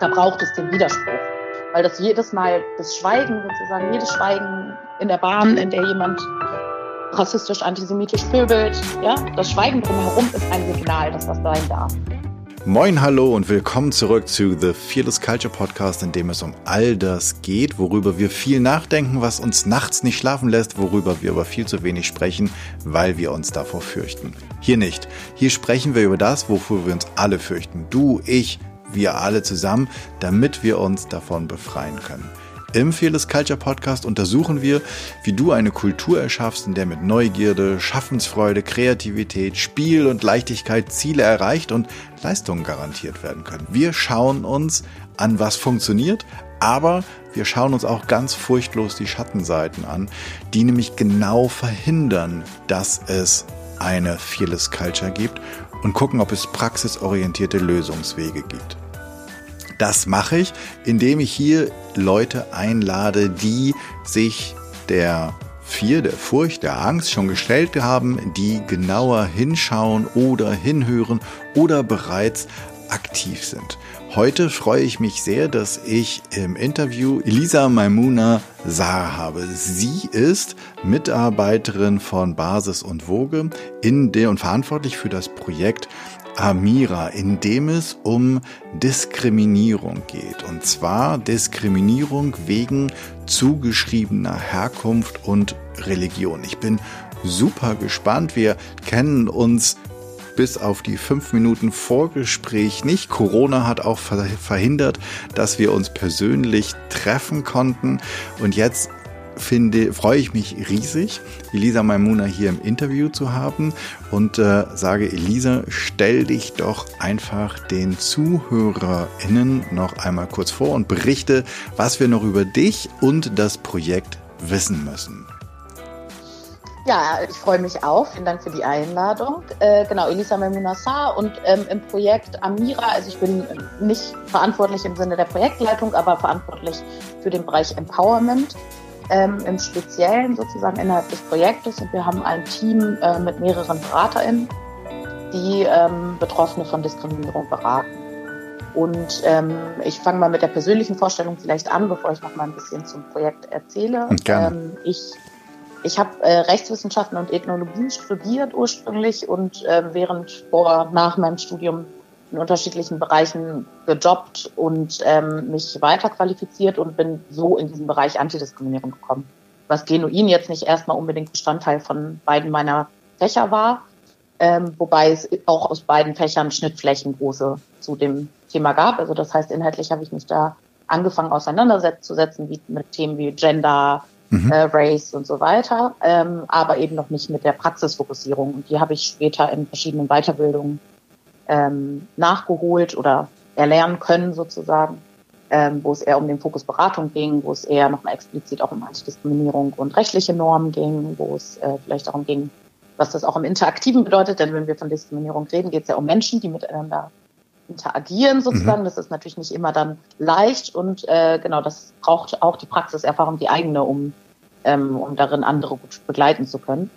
da braucht es den Widerspruch. Weil das jedes Mal, das Schweigen sozusagen, jedes Schweigen in der Bahn, in der jemand rassistisch, antisemitisch pöbelt, ja, das Schweigen drumherum ist ein Signal, dass das sein darf. Moin, hallo und willkommen zurück zu The Fearless Culture Podcast, in dem es um all das geht, worüber wir viel nachdenken, was uns nachts nicht schlafen lässt, worüber wir aber viel zu wenig sprechen, weil wir uns davor fürchten. Hier nicht. Hier sprechen wir über das, wofür wir uns alle fürchten. Du, ich, wir alle zusammen, damit wir uns davon befreien können. Im Fearless Culture Podcast untersuchen wir, wie du eine Kultur erschaffst, in der mit Neugierde, Schaffensfreude, Kreativität, Spiel und Leichtigkeit Ziele erreicht und Leistungen garantiert werden können. Wir schauen uns an, was funktioniert, aber wir schauen uns auch ganz furchtlos die Schattenseiten an, die nämlich genau verhindern, dass es eine Fearless Culture gibt und gucken, ob es praxisorientierte Lösungswege gibt. Das mache ich, indem ich hier Leute einlade, die sich der Vier, der Furcht, der Angst schon gestellt haben, die genauer hinschauen oder hinhören oder bereits aktiv sind. Heute freue ich mich sehr, dass ich im Interview Elisa Maimuna Saar habe. Sie ist Mitarbeiterin von Basis und Woge in der und verantwortlich für das Projekt Amira, in dem es um Diskriminierung geht. Und zwar Diskriminierung wegen zugeschriebener Herkunft und Religion. Ich bin super gespannt. Wir kennen uns bis auf die fünf Minuten Vorgespräch nicht. Corona hat auch verhindert, dass wir uns persönlich treffen konnten. Und jetzt finde, freue ich mich riesig, Elisa Maimuna hier im Interview zu haben und äh, sage, Elisa, stell dich doch einfach den ZuhörerInnen noch einmal kurz vor und berichte, was wir noch über dich und das Projekt wissen müssen. Ja, ich freue mich auch. Vielen Dank für die Einladung. Äh, genau, Elisa Memunassar und ähm, im Projekt Amira, also ich bin nicht verantwortlich im Sinne der Projektleitung, aber verantwortlich für den Bereich Empowerment ähm, im Speziellen sozusagen innerhalb des Projektes. Und wir haben ein Team äh, mit mehreren BeraterInnen, die ähm, Betroffene von Diskriminierung beraten. Und ähm, ich fange mal mit der persönlichen Vorstellung vielleicht an, bevor ich noch mal ein bisschen zum Projekt erzähle. Gerne. Ähm, ich ich habe äh, Rechtswissenschaften und Ethnologie studiert ursprünglich und äh, während vor nach meinem Studium in unterschiedlichen Bereichen gejobbt und ähm, mich weiterqualifiziert und bin so in diesen Bereich Antidiskriminierung gekommen. Was genuin jetzt nicht erstmal unbedingt Bestandteil von beiden meiner Fächer war, ähm, wobei es auch aus beiden Fächern Schnittflächen große zu dem Thema gab. Also das heißt, inhaltlich habe ich mich da angefangen auseinanderzusetzen, wie mit Themen wie Gender, mhm. äh, Race und so weiter, ähm, aber eben noch nicht mit der Praxisfokussierung. Und die habe ich später in verschiedenen Weiterbildungen ähm, nachgeholt oder erlernen können sozusagen, ähm, wo es eher um den Fokus Beratung ging, wo es eher nochmal explizit auch um Antidiskriminierung und rechtliche Normen ging, wo es äh, vielleicht darum ging, was das auch im Interaktiven bedeutet, denn wenn wir von Diskriminierung reden, geht es ja um Menschen, die miteinander interagieren sozusagen. Mhm. Das ist natürlich nicht immer dann leicht und äh, genau, das braucht auch die Praxiserfahrung, die eigene, um, ähm, um darin andere gut begleiten zu können.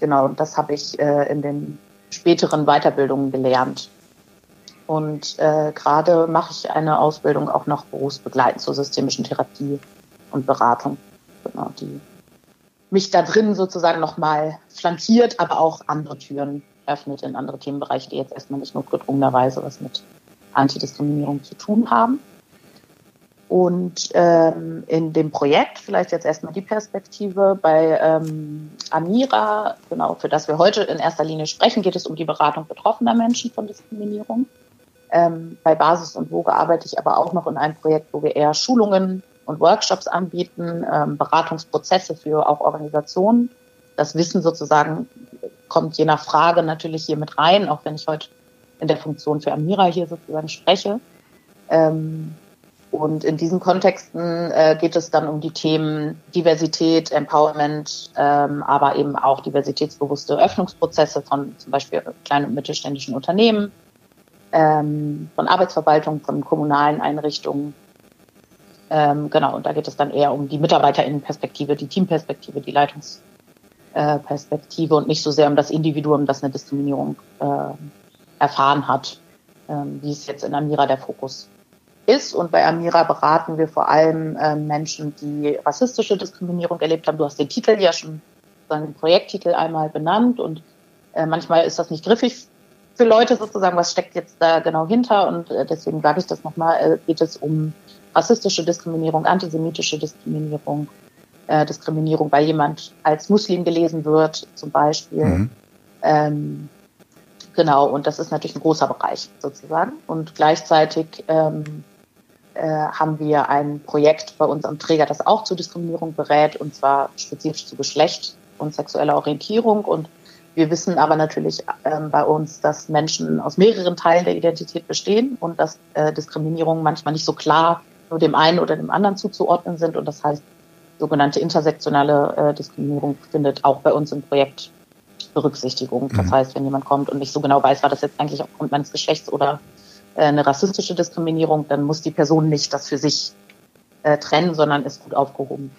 Genau, und das habe ich äh, in den späteren Weiterbildungen gelernt. Und äh, gerade mache ich eine Ausbildung auch noch berufsbegleitend zur systemischen Therapie und Beratung, genau, die mich da drin sozusagen nochmal flankiert, aber auch andere Türen öffnet in andere Themenbereiche, die jetzt erstmal nicht notgedrungenerweise was mit Antidiskriminierung zu tun haben. Und ähm, in dem Projekt, vielleicht jetzt erstmal die Perspektive, bei ähm, Amira, genau, für das wir heute in erster Linie sprechen, geht es um die Beratung betroffener Menschen von Diskriminierung. Ähm, bei Basis und Woge arbeite ich aber auch noch in einem Projekt, wo wir eher Schulungen und Workshops anbieten, ähm, Beratungsprozesse für auch Organisationen. Das Wissen sozusagen kommt je nach Frage natürlich hier mit rein, auch wenn ich heute in der Funktion für Amira hier sozusagen spreche. Ähm, und in diesen Kontexten äh, geht es dann um die Themen Diversität, Empowerment, ähm, aber eben auch diversitätsbewusste Öffnungsprozesse von zum Beispiel kleinen und mittelständischen Unternehmen, ähm, von Arbeitsverwaltung, von kommunalen Einrichtungen. Ähm, genau, und da geht es dann eher um die Mitarbeiterinnenperspektive, die Teamperspektive, die Leitungsperspektive und nicht so sehr um das Individuum, das eine Diskriminierung äh, erfahren hat, ähm, wie es jetzt in Amira der Fokus ist. Und bei Amira beraten wir vor allem äh, Menschen, die rassistische Diskriminierung erlebt haben. Du hast den Titel ja schon, den Projekttitel einmal benannt und äh, manchmal ist das nicht griffig für Leute sozusagen, was steckt jetzt da genau hinter und äh, deswegen sage ich das nochmal, äh, geht es um rassistische Diskriminierung, antisemitische Diskriminierung, äh, Diskriminierung, weil jemand als Muslim gelesen wird, zum Beispiel. Mhm. Ähm, genau, und das ist natürlich ein großer Bereich sozusagen. Und gleichzeitig ähm, äh, haben wir ein Projekt bei unserem Träger, das auch zu Diskriminierung berät, und zwar spezifisch zu Geschlecht und sexueller Orientierung. Und wir wissen aber natürlich ähm, bei uns, dass Menschen aus mehreren Teilen der Identität bestehen und dass äh, Diskriminierungen manchmal nicht so klar nur dem einen oder dem anderen zuzuordnen sind. Und das heißt, sogenannte intersektionale äh, Diskriminierung findet auch bei uns im Projekt Berücksichtigung. Das mhm. heißt, wenn jemand kommt und nicht so genau weiß, war das jetzt eigentlich aufgrund meines Geschlechts oder äh, eine rassistische Diskriminierung, dann muss die Person nicht das für sich äh, trennen, sondern ist gut aufgehoben.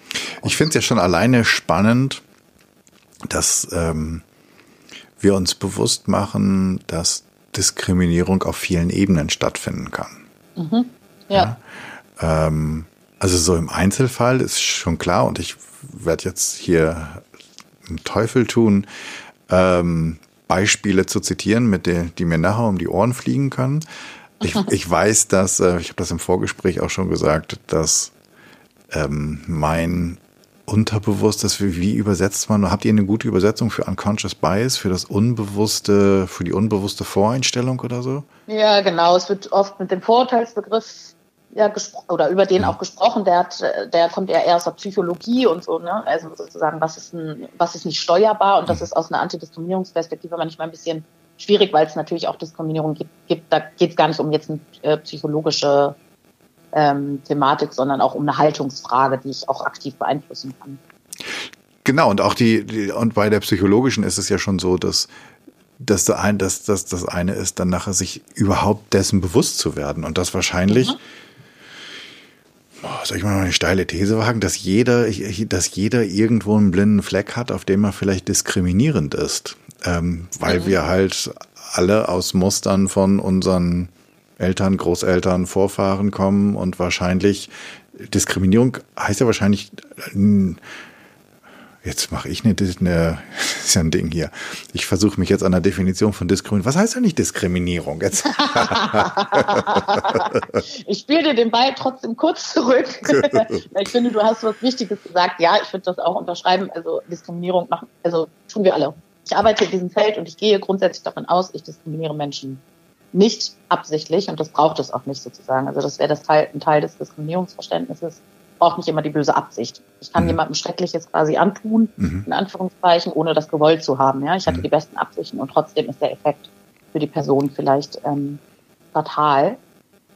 Ich finde es ja schon alleine spannend, dass ähm, wir uns bewusst machen, dass Diskriminierung auf vielen Ebenen stattfinden kann. Mhm. Ja. ja. Ähm, also so im Einzelfall ist schon klar und ich werde jetzt hier einen Teufel tun, ähm, Beispiele zu zitieren, mit der, die mir nachher um die Ohren fliegen können. Ich, ich weiß, dass, äh, ich habe das im Vorgespräch auch schon gesagt, dass ähm, mein Unterbewusstes, wie, wie übersetzt man? Habt ihr eine gute Übersetzung für Unconscious Bias, für das unbewusste, für die unbewusste Voreinstellung oder so? Ja, genau. Es wird oft mit dem Vorurteilsbegriff ja, oder über den auch gesprochen, der hat, der kommt ja eher aus der Psychologie und so, ne? Also sozusagen, was ist ein, was ist nicht steuerbar und das ist aus einer Antidiskriminierungsperspektive manchmal ein bisschen schwierig, weil es natürlich auch Diskriminierung gibt. gibt da geht es gar nicht um jetzt eine äh, psychologische ähm, Thematik, sondern auch um eine Haltungsfrage, die ich auch aktiv beeinflussen kann. Genau, und auch die, die und bei der psychologischen ist es ja schon so, dass dass, das, ein, dass, dass das eine ist, dann nachher sich überhaupt dessen bewusst zu werden und das wahrscheinlich mhm soll ich mal eine steile These wagen, dass jeder, dass jeder irgendwo einen blinden Fleck hat, auf dem er vielleicht diskriminierend ist, ähm, weil mhm. wir halt alle aus Mustern von unseren Eltern, Großeltern, Vorfahren kommen und wahrscheinlich Diskriminierung heißt ja wahrscheinlich Jetzt mache ich eine, eine ist ja ein Ding hier. Ich versuche mich jetzt an der Definition von Diskriminierung. Was heißt eigentlich Diskriminierung jetzt? ich spiele dir den Ball trotzdem kurz zurück. ich finde, du hast was Wichtiges gesagt. Ja, ich würde das auch unterschreiben. Also Diskriminierung machen, also tun wir alle. Ich arbeite in diesem Feld und ich gehe grundsätzlich davon aus, ich diskriminiere Menschen nicht absichtlich und das braucht es auch nicht sozusagen. Also das wäre das Teil, ein Teil des Diskriminierungsverständnisses braucht nicht immer die böse Absicht. Ich kann mhm. jemandem Schreckliches quasi antun, mhm. in Anführungszeichen, ohne das gewollt zu haben. Ja, ich hatte mhm. die besten Absichten und trotzdem ist der Effekt für die Person vielleicht ähm, fatal.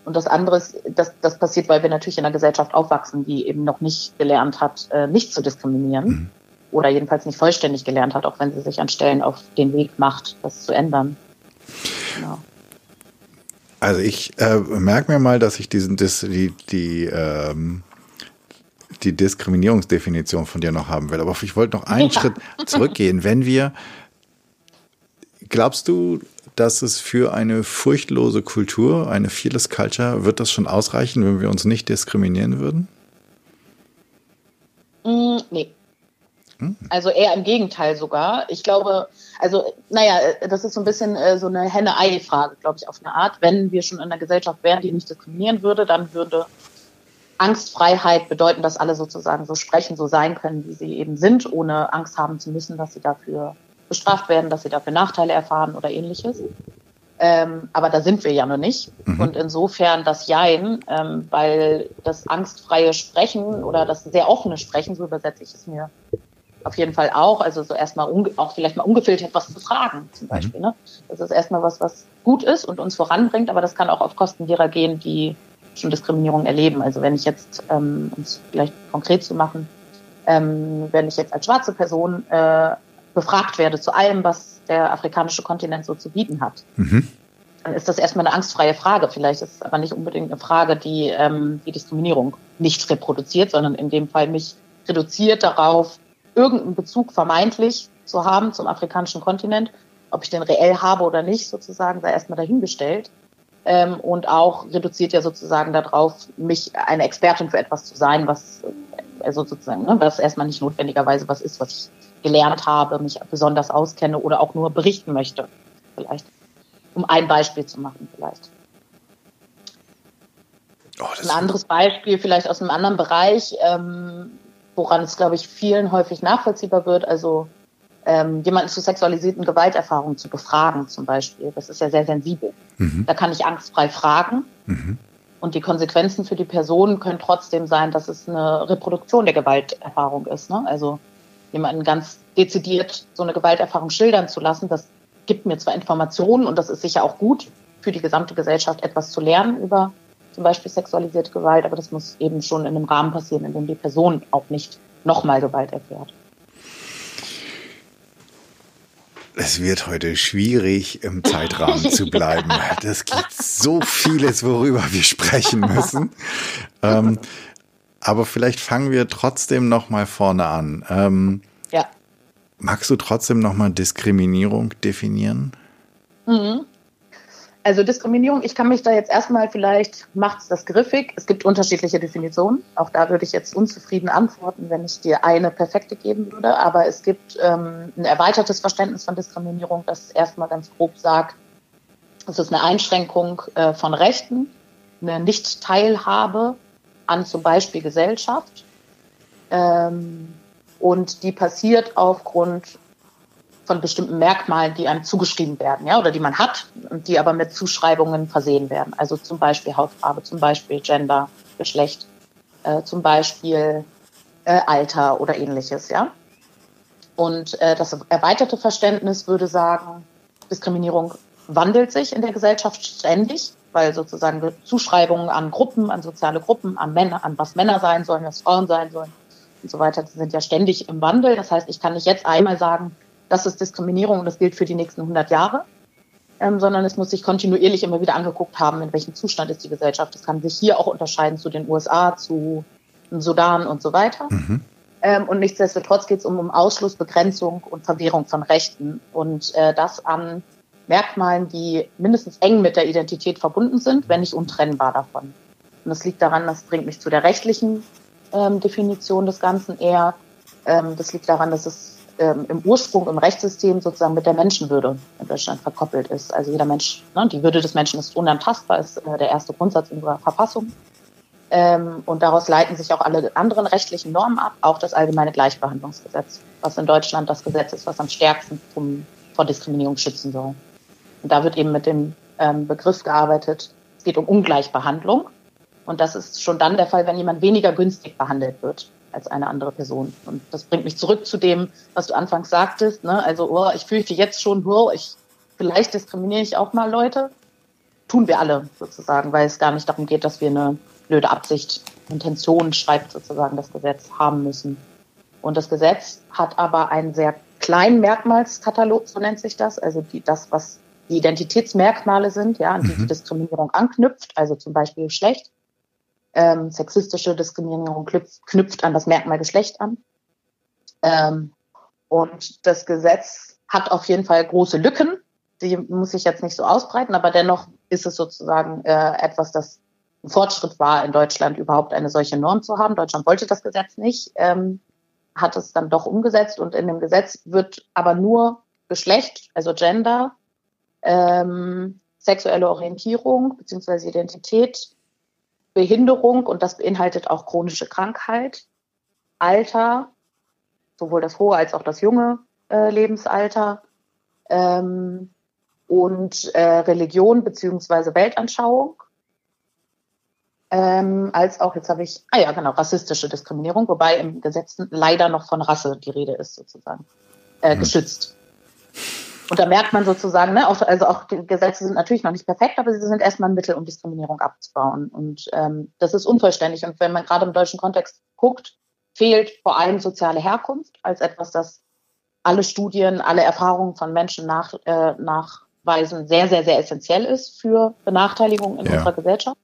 Und das andere ist, das, das passiert, weil wir natürlich in einer Gesellschaft aufwachsen, die eben noch nicht gelernt hat, äh, nicht zu diskriminieren. Oder jedenfalls nicht vollständig gelernt hat, auch wenn sie sich an Stellen auf den Weg macht, das zu ändern. Genau. Also ich äh, merke mir mal, dass ich diesen, das, die, die ähm, die Diskriminierungsdefinition von dir noch haben will. Aber ich wollte noch einen ja. Schritt zurückgehen. Wenn wir, glaubst du, dass es für eine furchtlose Kultur, eine Fearless Culture, wird das schon ausreichen, wenn wir uns nicht diskriminieren würden? Mm, nee. Hm? Also eher im Gegenteil sogar. Ich glaube, also, naja, das ist so ein bisschen äh, so eine Henne-Ei-Frage, glaube ich, auf eine Art. Wenn wir schon in einer Gesellschaft wären, die nicht diskriminieren würde, dann würde Angstfreiheit bedeuten, dass alle sozusagen so sprechen, so sein können, wie sie eben sind, ohne Angst haben zu müssen, dass sie dafür bestraft werden, dass sie dafür Nachteile erfahren oder ähnliches. Ähm, aber da sind wir ja noch nicht. Mhm. Und insofern das Jein, ähm, weil das angstfreie Sprechen oder das sehr offene Sprechen, so übersetze ich es mir auf jeden Fall auch, also so erstmal auch vielleicht mal ungefiltert was zu fragen, zum mhm. Beispiel. Mhm. Ne? Das ist erstmal was, was gut ist und uns voranbringt, aber das kann auch auf Kosten derer gehen, die schon Diskriminierung erleben. Also wenn ich jetzt, ähm, um es vielleicht konkret zu machen, ähm, wenn ich jetzt als schwarze Person äh, befragt werde zu allem, was der afrikanische Kontinent so zu bieten hat, mhm. dann ist das erstmal eine angstfreie Frage. Vielleicht ist es aber nicht unbedingt eine Frage, die ähm, die Diskriminierung nicht reproduziert, sondern in dem Fall mich reduziert darauf, irgendeinen Bezug vermeintlich zu haben zum afrikanischen Kontinent. Ob ich den reell habe oder nicht, sozusagen, sei erstmal dahingestellt. ähm, und auch reduziert ja sozusagen darauf, mich eine Expertin für etwas zu sein, was also sozusagen, ne, was erstmal nicht notwendigerweise was ist, was ich gelernt habe, mich besonders auskenne oder auch nur berichten möchte, vielleicht. Um ein Beispiel zu machen, vielleicht. Oh, ein anderes Beispiel, vielleicht aus einem anderen Bereich, ähm, woran es, glaube ich, vielen häufig nachvollziehbar wird. Also ähm, jemanden zu sexualisierten Gewalterfahrungen zu befragen zum Beispiel. Das ist ja sehr sensibel. Mhm. Da kann ich angstfrei fragen. Mhm. Und die Konsequenzen für die Person können trotzdem sein, dass es eine Reproduktion der Gewalterfahrung ist. Ne? Also jemanden ganz dezidiert so eine Gewalterfahrung schildern zu lassen, das gibt mir zwar Informationen und das ist sicher auch gut für die gesamte Gesellschaft, etwas zu lernen über zum Beispiel sexualisierte Gewalt, aber das muss eben schon in einem Rahmen passieren, in dem die Person auch nicht nochmal Gewalt erfährt. Es wird heute schwierig, im Zeitrahmen zu bleiben. Das gibt so vieles, worüber wir sprechen müssen. Ähm, aber vielleicht fangen wir trotzdem noch mal vorne an. Ähm, ja. Magst du trotzdem noch mal Diskriminierung definieren? Mhm. Also Diskriminierung, ich kann mich da jetzt erstmal, vielleicht macht es das griffig. Es gibt unterschiedliche Definitionen. Auch da würde ich jetzt unzufrieden antworten, wenn ich dir eine perfekte geben würde. Aber es gibt ähm, ein erweitertes Verständnis von Diskriminierung, das erstmal ganz grob sagt, es ist eine Einschränkung äh, von Rechten, eine Nicht-Teilhabe an zum Beispiel Gesellschaft. Ähm, und die passiert aufgrund von bestimmten Merkmalen, die einem zugeschrieben werden, ja, oder die man hat und die aber mit Zuschreibungen versehen werden. Also zum Beispiel Hautfarbe, zum Beispiel Gender, Geschlecht, äh, zum Beispiel äh, Alter oder ähnliches, ja. Und äh, das erweiterte Verständnis würde sagen, Diskriminierung wandelt sich in der Gesellschaft ständig, weil sozusagen Zuschreibungen an Gruppen, an soziale Gruppen, an Männer, an was Männer sein sollen, was Frauen sein sollen und so weiter, sind ja ständig im Wandel. Das heißt, ich kann nicht jetzt einmal sagen, das ist Diskriminierung und das gilt für die nächsten 100 Jahre, ähm, sondern es muss sich kontinuierlich immer wieder angeguckt haben, in welchem Zustand ist die Gesellschaft. Das kann sich hier auch unterscheiden zu den USA, zu Sudan und so weiter. Mhm. Ähm, und nichtsdestotrotz geht es um, um Ausschluss, Begrenzung und Verwehrung von Rechten und äh, das an Merkmalen, die mindestens eng mit der Identität verbunden sind, wenn nicht untrennbar davon. Und das liegt daran, das bringt mich zu der rechtlichen ähm, Definition des Ganzen eher. Ähm, das liegt daran, dass es ähm, im Ursprung im Rechtssystem sozusagen mit der Menschenwürde in Deutschland verkoppelt ist. Also jeder Mensch, ne, die Würde des Menschen ist unantastbar, ist äh, der erste Grundsatz unserer Verfassung. Ähm, und daraus leiten sich auch alle anderen rechtlichen Normen ab, auch das allgemeine Gleichbehandlungsgesetz, was in Deutschland das Gesetz ist, was am stärksten zum, vor Diskriminierung schützen soll. Und da wird eben mit dem ähm, Begriff gearbeitet, es geht um Ungleichbehandlung. Und das ist schon dann der Fall, wenn jemand weniger günstig behandelt wird als eine andere Person. Und das bringt mich zurück zu dem, was du anfangs sagtest. Ne? Also, oh, ich fürchte jetzt schon, oh, ich, vielleicht diskriminiere ich auch mal Leute. Tun wir alle sozusagen, weil es gar nicht darum geht, dass wir eine blöde Absicht, Intention schreibt sozusagen das Gesetz haben müssen. Und das Gesetz hat aber einen sehr kleinen Merkmalskatalog, so nennt sich das, also die, das, was die Identitätsmerkmale sind, ja, an die die mhm. Diskriminierung anknüpft, also zum Beispiel Geschlecht ähm, sexistische Diskriminierung knüpft, an das Merkmal Geschlecht an. Ähm, und das Gesetz hat auf jeden Fall große Lücken. Die muss ich jetzt nicht so ausbreiten, aber dennoch ist es sozusagen äh, etwas, das ein Fortschritt war, in Deutschland überhaupt eine solche Norm zu haben. Deutschland wollte das Gesetz nicht, ähm, hat es dann doch umgesetzt und in dem Gesetz wird aber nur Geschlecht, also Gender, ähm, sexuelle Orientierung beziehungsweise Identität Behinderung und das beinhaltet auch chronische Krankheit, Alter, sowohl das hohe als auch das junge äh, Lebensalter ähm, und äh, Religion beziehungsweise Weltanschauung. Ähm, als auch, jetzt habe ich, ah ja, genau, rassistische Diskriminierung, wobei im Gesetz leider noch von Rasse die Rede ist, sozusagen, äh, mhm. geschützt. Und da merkt man sozusagen, ne, auch, also auch die Gesetze sind natürlich noch nicht perfekt, aber sie sind erstmal ein Mittel, um Diskriminierung abzubauen. Und ähm, das ist unvollständig. Und wenn man gerade im deutschen Kontext guckt, fehlt vor allem soziale Herkunft als etwas, das alle Studien, alle Erfahrungen von Menschen nach, äh, nachweisen, sehr, sehr, sehr essentiell ist für Benachteiligung in ja. unserer Gesellschaft.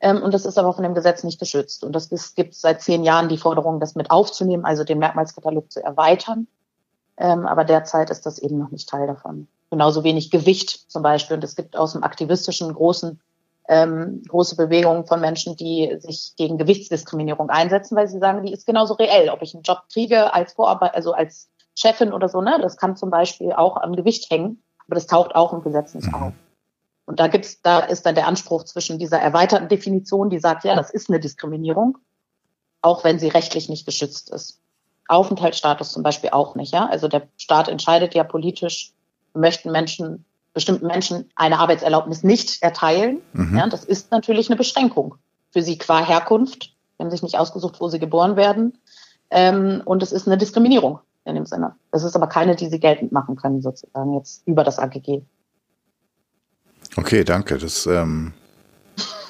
Ähm, und das ist aber von dem Gesetz nicht geschützt. Und das gibt seit zehn Jahren die Forderung, das mit aufzunehmen, also den Merkmalskatalog zu erweitern ähm, aber derzeit ist das eben noch nicht Teil davon. genauso wenig Gewicht zum Beispiel. Und es gibt aus dem aktivistischen großen ähm, große Bewegungen von Menschen, die sich gegen Gewichtsdiskriminierung einsetzen, weil sie sagen, die ist genauso reell. Ob ich einen Job kriege als Vorarbeit, also als Chefin oder so, ne, das kann zum Beispiel auch am Gewicht hängen, aber das taucht auch im Gesetz nicht mhm. auf. Und da gibt's, da ist dann der Anspruch zwischen dieser erweiterten Definition, die sagt, ja, das ist eine Diskriminierung, auch wenn sie rechtlich nicht geschützt ist. Aufenthaltsstatus zum Beispiel auch nicht, ja. Also der Staat entscheidet ja politisch, möchten Menschen bestimmten Menschen eine Arbeitserlaubnis nicht erteilen. Mhm. Ja, das ist natürlich eine Beschränkung für sie qua Herkunft. Sie haben sich nicht ausgesucht, wo sie geboren werden. Ähm, und es ist eine Diskriminierung in dem Sinne. Das ist aber keine, die sie geltend machen können, sozusagen jetzt über das AGG. Okay, danke. Das ähm,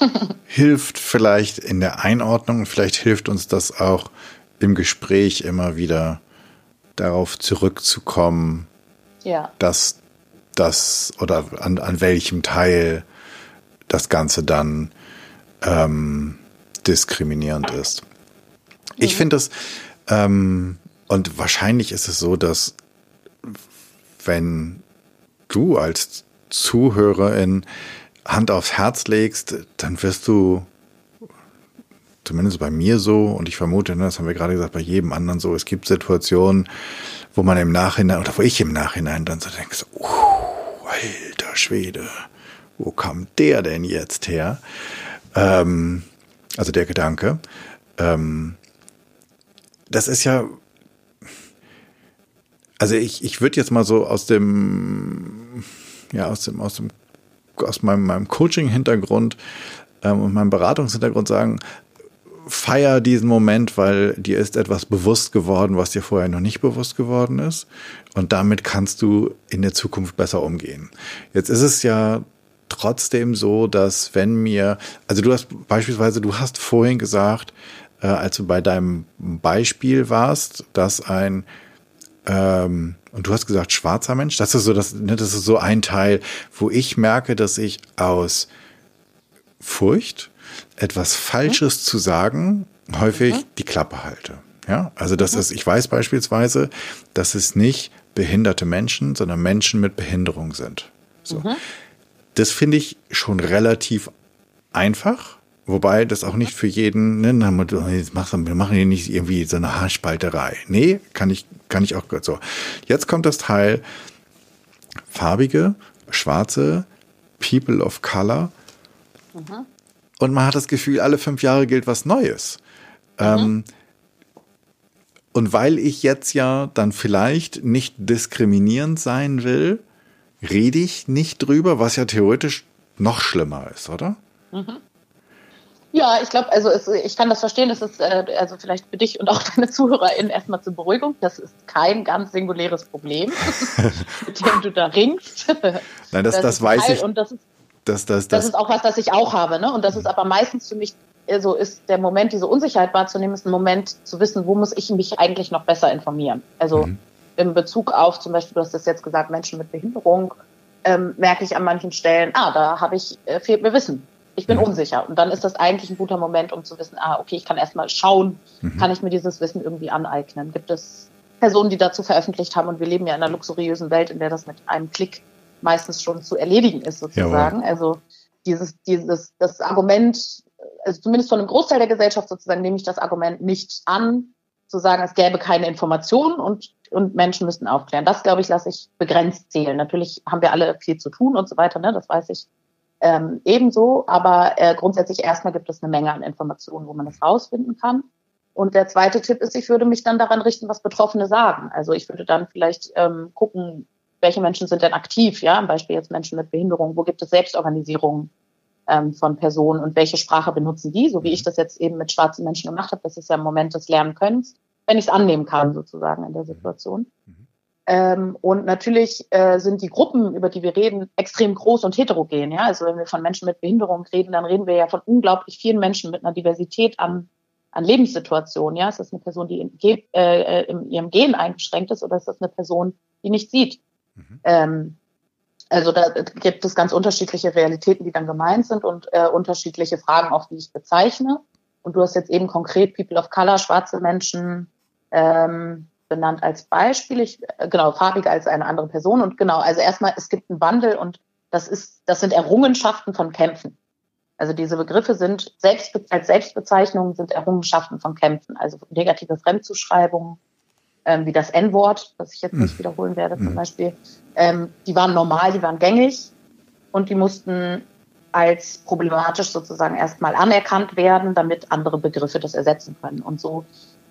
hilft vielleicht in der Einordnung. Vielleicht hilft uns das auch im Gespräch immer wieder darauf zurückzukommen, ja. dass das oder an, an welchem Teil das Ganze dann ähm, diskriminierend ist. Ich mhm. finde das, ähm, und wahrscheinlich ist es so, dass wenn du als Zuhörerin Hand aufs Herz legst, dann wirst du zumindest bei mir so, und ich vermute, ne, das haben wir gerade gesagt, bei jedem anderen so, es gibt Situationen, wo man im Nachhinein, oder wo ich im Nachhinein dann so denke, so, uh, alter Schwede, wo kam der denn jetzt her? Ähm, also der Gedanke. Ähm, das ist ja, also ich, ich würde jetzt mal so aus dem, ja, aus dem, aus dem, aus meinem, meinem Coaching-Hintergrund ähm, und meinem Beratungshintergrund sagen, feier diesen Moment, weil dir ist etwas bewusst geworden, was dir vorher noch nicht bewusst geworden ist. Und damit kannst du in der Zukunft besser umgehen. Jetzt ist es ja trotzdem so, dass wenn mir, also du hast beispielsweise, du hast vorhin gesagt, äh, als du bei deinem Beispiel warst, dass ein ähm, und du hast gesagt schwarzer Mensch, das ist so das, ne, das ist so ein Teil, wo ich merke, dass ich aus Furcht etwas Falsches mhm. zu sagen, häufig mhm. die Klappe halte. Ja, also das ist, ich weiß beispielsweise, dass es nicht behinderte Menschen, sondern Menschen mit Behinderung sind. So. Mhm. Das finde ich schon relativ einfach. Wobei das auch nicht für jeden, ne, wir machen hier nicht irgendwie so eine Haarspalterei. Nee, kann ich, kann ich auch so. Jetzt kommt das Teil farbige, schwarze, People of Color. Mhm und man hat das Gefühl, alle fünf Jahre gilt was Neues. Mhm. Ähm, und weil ich jetzt ja dann vielleicht nicht diskriminierend sein will, rede ich nicht drüber, was ja theoretisch noch schlimmer ist, oder? Mhm. Ja, ich glaube, also es, ich kann das verstehen. Das ist äh, also vielleicht für dich und auch deine ZuhörerInnen erstmal zur Beruhigung. Das ist kein ganz singuläres Problem, mit dem du da ringst. Nein, das, das, das weiß ich. Und das ist das, das, das, das ist auch was, das ich auch habe. Ne? Und das ist aber meistens für mich so also ist der Moment, diese Unsicherheit wahrzunehmen, ist ein Moment zu wissen, wo muss ich mich eigentlich noch besser informieren. Also mhm. in Bezug auf zum Beispiel, du hast das jetzt gesagt, Menschen mit Behinderung, ähm, merke ich an manchen Stellen, ah, da habe ich, äh, fehlt mir Wissen. Ich bin mhm. unsicher. Und dann ist das eigentlich ein guter Moment, um zu wissen, ah, okay, ich kann erstmal schauen, mhm. kann ich mir dieses Wissen irgendwie aneignen? Gibt es Personen, die dazu veröffentlicht haben? Und wir leben ja in einer luxuriösen Welt, in der das mit einem Klick meistens schon zu erledigen ist, sozusagen. Jawohl. Also dieses, dieses, das Argument, also zumindest von einem Großteil der Gesellschaft sozusagen, nehme ich das Argument nicht an, zu sagen, es gäbe keine Informationen und, und Menschen müssten aufklären. Das, glaube ich, lasse ich begrenzt zählen. Natürlich haben wir alle viel zu tun und so weiter, ne? das weiß ich ähm, ebenso. Aber äh, grundsätzlich erstmal gibt es eine Menge an Informationen, wo man das rausfinden kann. Und der zweite Tipp ist, ich würde mich dann daran richten, was Betroffene sagen. Also ich würde dann vielleicht ähm, gucken, welche Menschen sind denn aktiv, ja, zum Beispiel jetzt Menschen mit Behinderung, wo gibt es Selbstorganisierung ähm, von Personen und welche Sprache benutzen die, so wie ich das jetzt eben mit schwarzen Menschen gemacht habe, das ist ja im Moment des Lernkönnens, wenn ich es annehmen kann, sozusagen in der Situation. Mhm. Ähm, und natürlich äh, sind die Gruppen, über die wir reden, extrem groß und heterogen. Ja? Also wenn wir von Menschen mit Behinderung reden, dann reden wir ja von unglaublich vielen Menschen mit einer Diversität an, an Lebenssituationen. Ja? Ist das eine Person, die in, äh, äh, in ihrem Gen eingeschränkt ist oder ist das eine Person, die nicht sieht? Mhm. Ähm, also da gibt es ganz unterschiedliche Realitäten, die dann gemeint sind und äh, unterschiedliche Fragen, auf die ich bezeichne. Und du hast jetzt eben konkret People of Color, schwarze Menschen, ähm, benannt als Beispiel. Ich, äh, genau, farbiger als eine andere Person. Und genau, also erstmal, es gibt einen Wandel und das ist, das sind Errungenschaften von Kämpfen. Also diese Begriffe sind selbst, als Selbstbezeichnungen sind Errungenschaften von Kämpfen. Also negative Fremdzuschreibungen, ähm, wie das N-Wort, das ich jetzt nicht hm. wiederholen werde zum hm. Beispiel, ähm, die waren normal, die waren gängig und die mussten als problematisch sozusagen erstmal anerkannt werden, damit andere Begriffe das ersetzen können. Und so,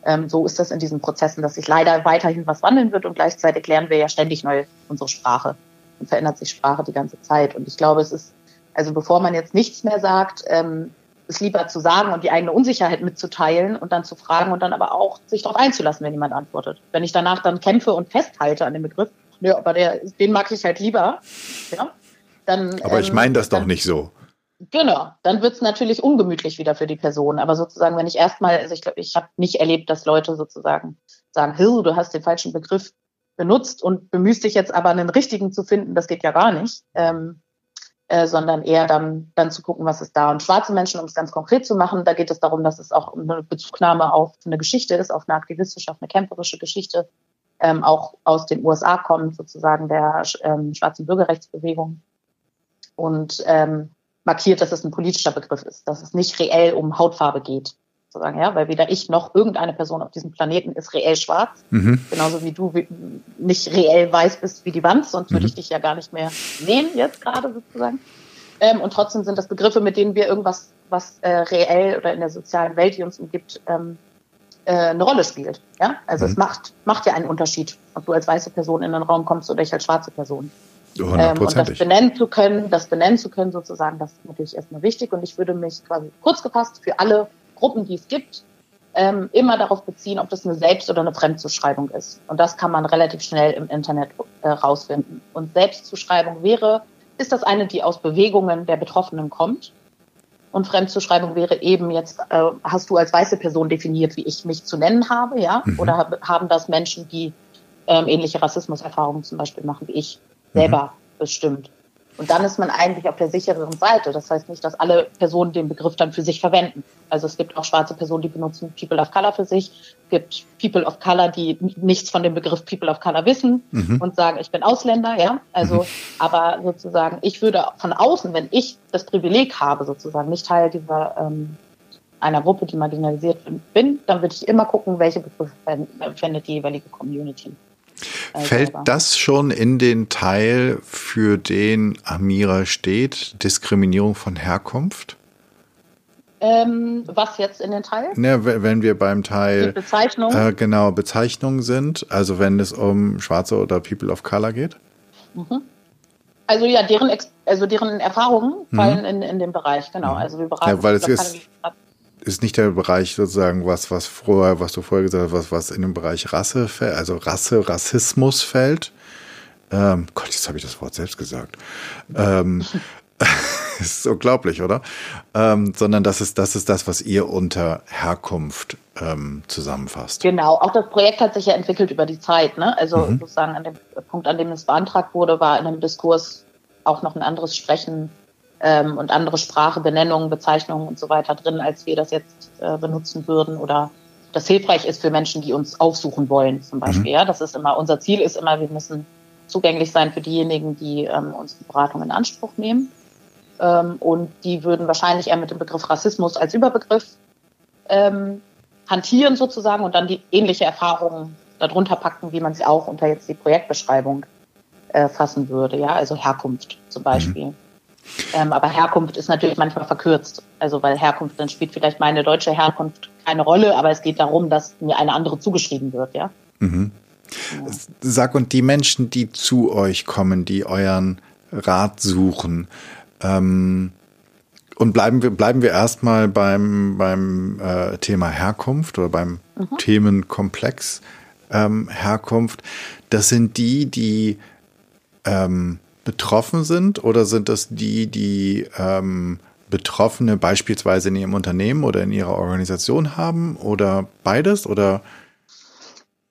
ähm, so ist das in diesen Prozessen, dass sich leider weiterhin was wandeln wird und gleichzeitig lernen wir ja ständig neu unsere Sprache und verändert sich Sprache die ganze Zeit. Und ich glaube, es ist, also bevor man jetzt nichts mehr sagt, ähm, es lieber zu sagen und die eigene Unsicherheit mitzuteilen und dann zu fragen und dann aber auch sich darauf einzulassen, wenn jemand antwortet. Wenn ich danach dann kämpfe und festhalte an dem Begriff, ja, aber der, den mag ich halt lieber, ja, dann. Aber ich ähm, meine das doch nicht so. Genau, dann wird es natürlich ungemütlich wieder für die Person. Aber sozusagen, wenn ich erstmal, also ich glaube, ich habe nicht erlebt, dass Leute sozusagen sagen, du hast den falschen Begriff benutzt und bemühst dich jetzt aber einen richtigen zu finden, das geht ja gar nicht. Ähm, äh, sondern eher dann, dann zu gucken, was ist da. Und schwarze Menschen, um es ganz konkret zu machen, da geht es darum, dass es auch eine Bezugnahme auf eine Geschichte ist, auf eine aktivistische, auf eine kämpferische Geschichte, ähm, auch aus den USA kommt, sozusagen der ähm, schwarzen Bürgerrechtsbewegung. Und ähm, markiert, dass es ein politischer Begriff ist, dass es nicht reell um Hautfarbe geht sozusagen, ja, weil weder ich noch irgendeine Person auf diesem Planeten ist reell schwarz, mhm. genauso wie du nicht reell weiß bist wie die Wand, sonst mhm. würde ich dich ja gar nicht mehr sehen jetzt gerade sozusagen. Ähm, und trotzdem sind das Begriffe, mit denen wir irgendwas, was äh, reell oder in der sozialen Welt, die uns umgibt, ähm, äh, eine Rolle spielt. Ja, also mhm. es macht macht ja einen Unterschied, ob du als weiße Person in den Raum kommst oder ich als schwarze Person. Ähm, und das benennen zu können, das benennen zu können sozusagen, das ist natürlich erstmal wichtig. Und ich würde mich quasi kurz gefasst für alle Gruppen, die es gibt, ähm, immer darauf beziehen, ob das eine Selbst- oder eine Fremdzuschreibung ist. Und das kann man relativ schnell im Internet äh, rausfinden. Und Selbstzuschreibung wäre, ist das eine, die aus Bewegungen der Betroffenen kommt. Und Fremdzuschreibung wäre eben jetzt, äh, hast du als weiße Person definiert, wie ich mich zu nennen habe, ja? Mhm. Oder haben das Menschen, die ähm, ähnliche Rassismuserfahrungen zum Beispiel machen wie ich, selber mhm. bestimmt. Und dann ist man eigentlich auf der sichereren Seite. Das heißt nicht, dass alle Personen den Begriff dann für sich verwenden. Also es gibt auch schwarze Personen, die benutzen People of Color für sich. Es gibt People of Color, die nichts von dem Begriff People of Color wissen mhm. und sagen, ich bin Ausländer, ja. Also, mhm. aber sozusagen, ich würde von außen, wenn ich das Privileg habe, sozusagen nicht Teil dieser ähm, einer Gruppe, die marginalisiert bin, dann würde ich immer gucken, welche Begriffe verwendet die jeweilige Community. Also Fällt das schon in den Teil, für den Amira steht, Diskriminierung von Herkunft? Ähm, was jetzt in den Teil? Ne, wenn wir beim Teil Die Bezeichnung. Äh, genau Bezeichnungen sind, also wenn es um Schwarze oder People of Color geht. Mhm. Also ja, deren also deren Erfahrungen mhm. fallen in, in den Bereich, genau. Mhm. Also wir beraten. Ja, weil es ist, ist nicht der Bereich sozusagen, was, was vorher, was du vorher gesagt hast, was, was in den Bereich Rasse fällt, also Rasse, Rassismus fällt. Ähm, Gott, jetzt habe ich das Wort selbst gesagt. Ähm, ist unglaublich, oder? Ähm, sondern das ist, das ist das, was ihr unter Herkunft ähm, zusammenfasst. Genau, auch das Projekt hat sich ja entwickelt über die Zeit. Ne? Also mhm. sozusagen an dem Punkt, an dem es beantragt wurde, war in einem Diskurs auch noch ein anderes Sprechen ähm, und andere Sprache, Benennungen, Bezeichnungen und so weiter drin, als wir das jetzt äh, benutzen würden oder das hilfreich ist für Menschen, die uns aufsuchen wollen, zum Beispiel. Mhm. Ja, das ist immer, unser Ziel ist immer, wir müssen zugänglich sein für diejenigen, die ähm, unsere Beratung in Anspruch nehmen. Ähm, und die würden wahrscheinlich eher mit dem Begriff Rassismus als Überbegriff ähm, hantieren sozusagen und dann die ähnliche Erfahrungen darunter packen, wie man sie auch unter jetzt die Projektbeschreibung äh, fassen würde. Ja, also Herkunft zum Beispiel. Mhm. Ähm, aber Herkunft ist natürlich manchmal verkürzt. Also weil Herkunft, dann spielt vielleicht meine deutsche Herkunft keine Rolle, aber es geht darum, dass mir eine andere zugeschrieben wird, ja. Mhm. ja. Sag, und die Menschen, die zu euch kommen, die euren Rat suchen, ähm, und bleiben wir, bleiben wir erstmal beim, beim äh, Thema Herkunft oder beim mhm. Themenkomplex ähm, Herkunft. Das sind die, die ähm, betroffen sind oder sind das die, die ähm, Betroffene beispielsweise in ihrem Unternehmen oder in ihrer Organisation haben oder beides oder?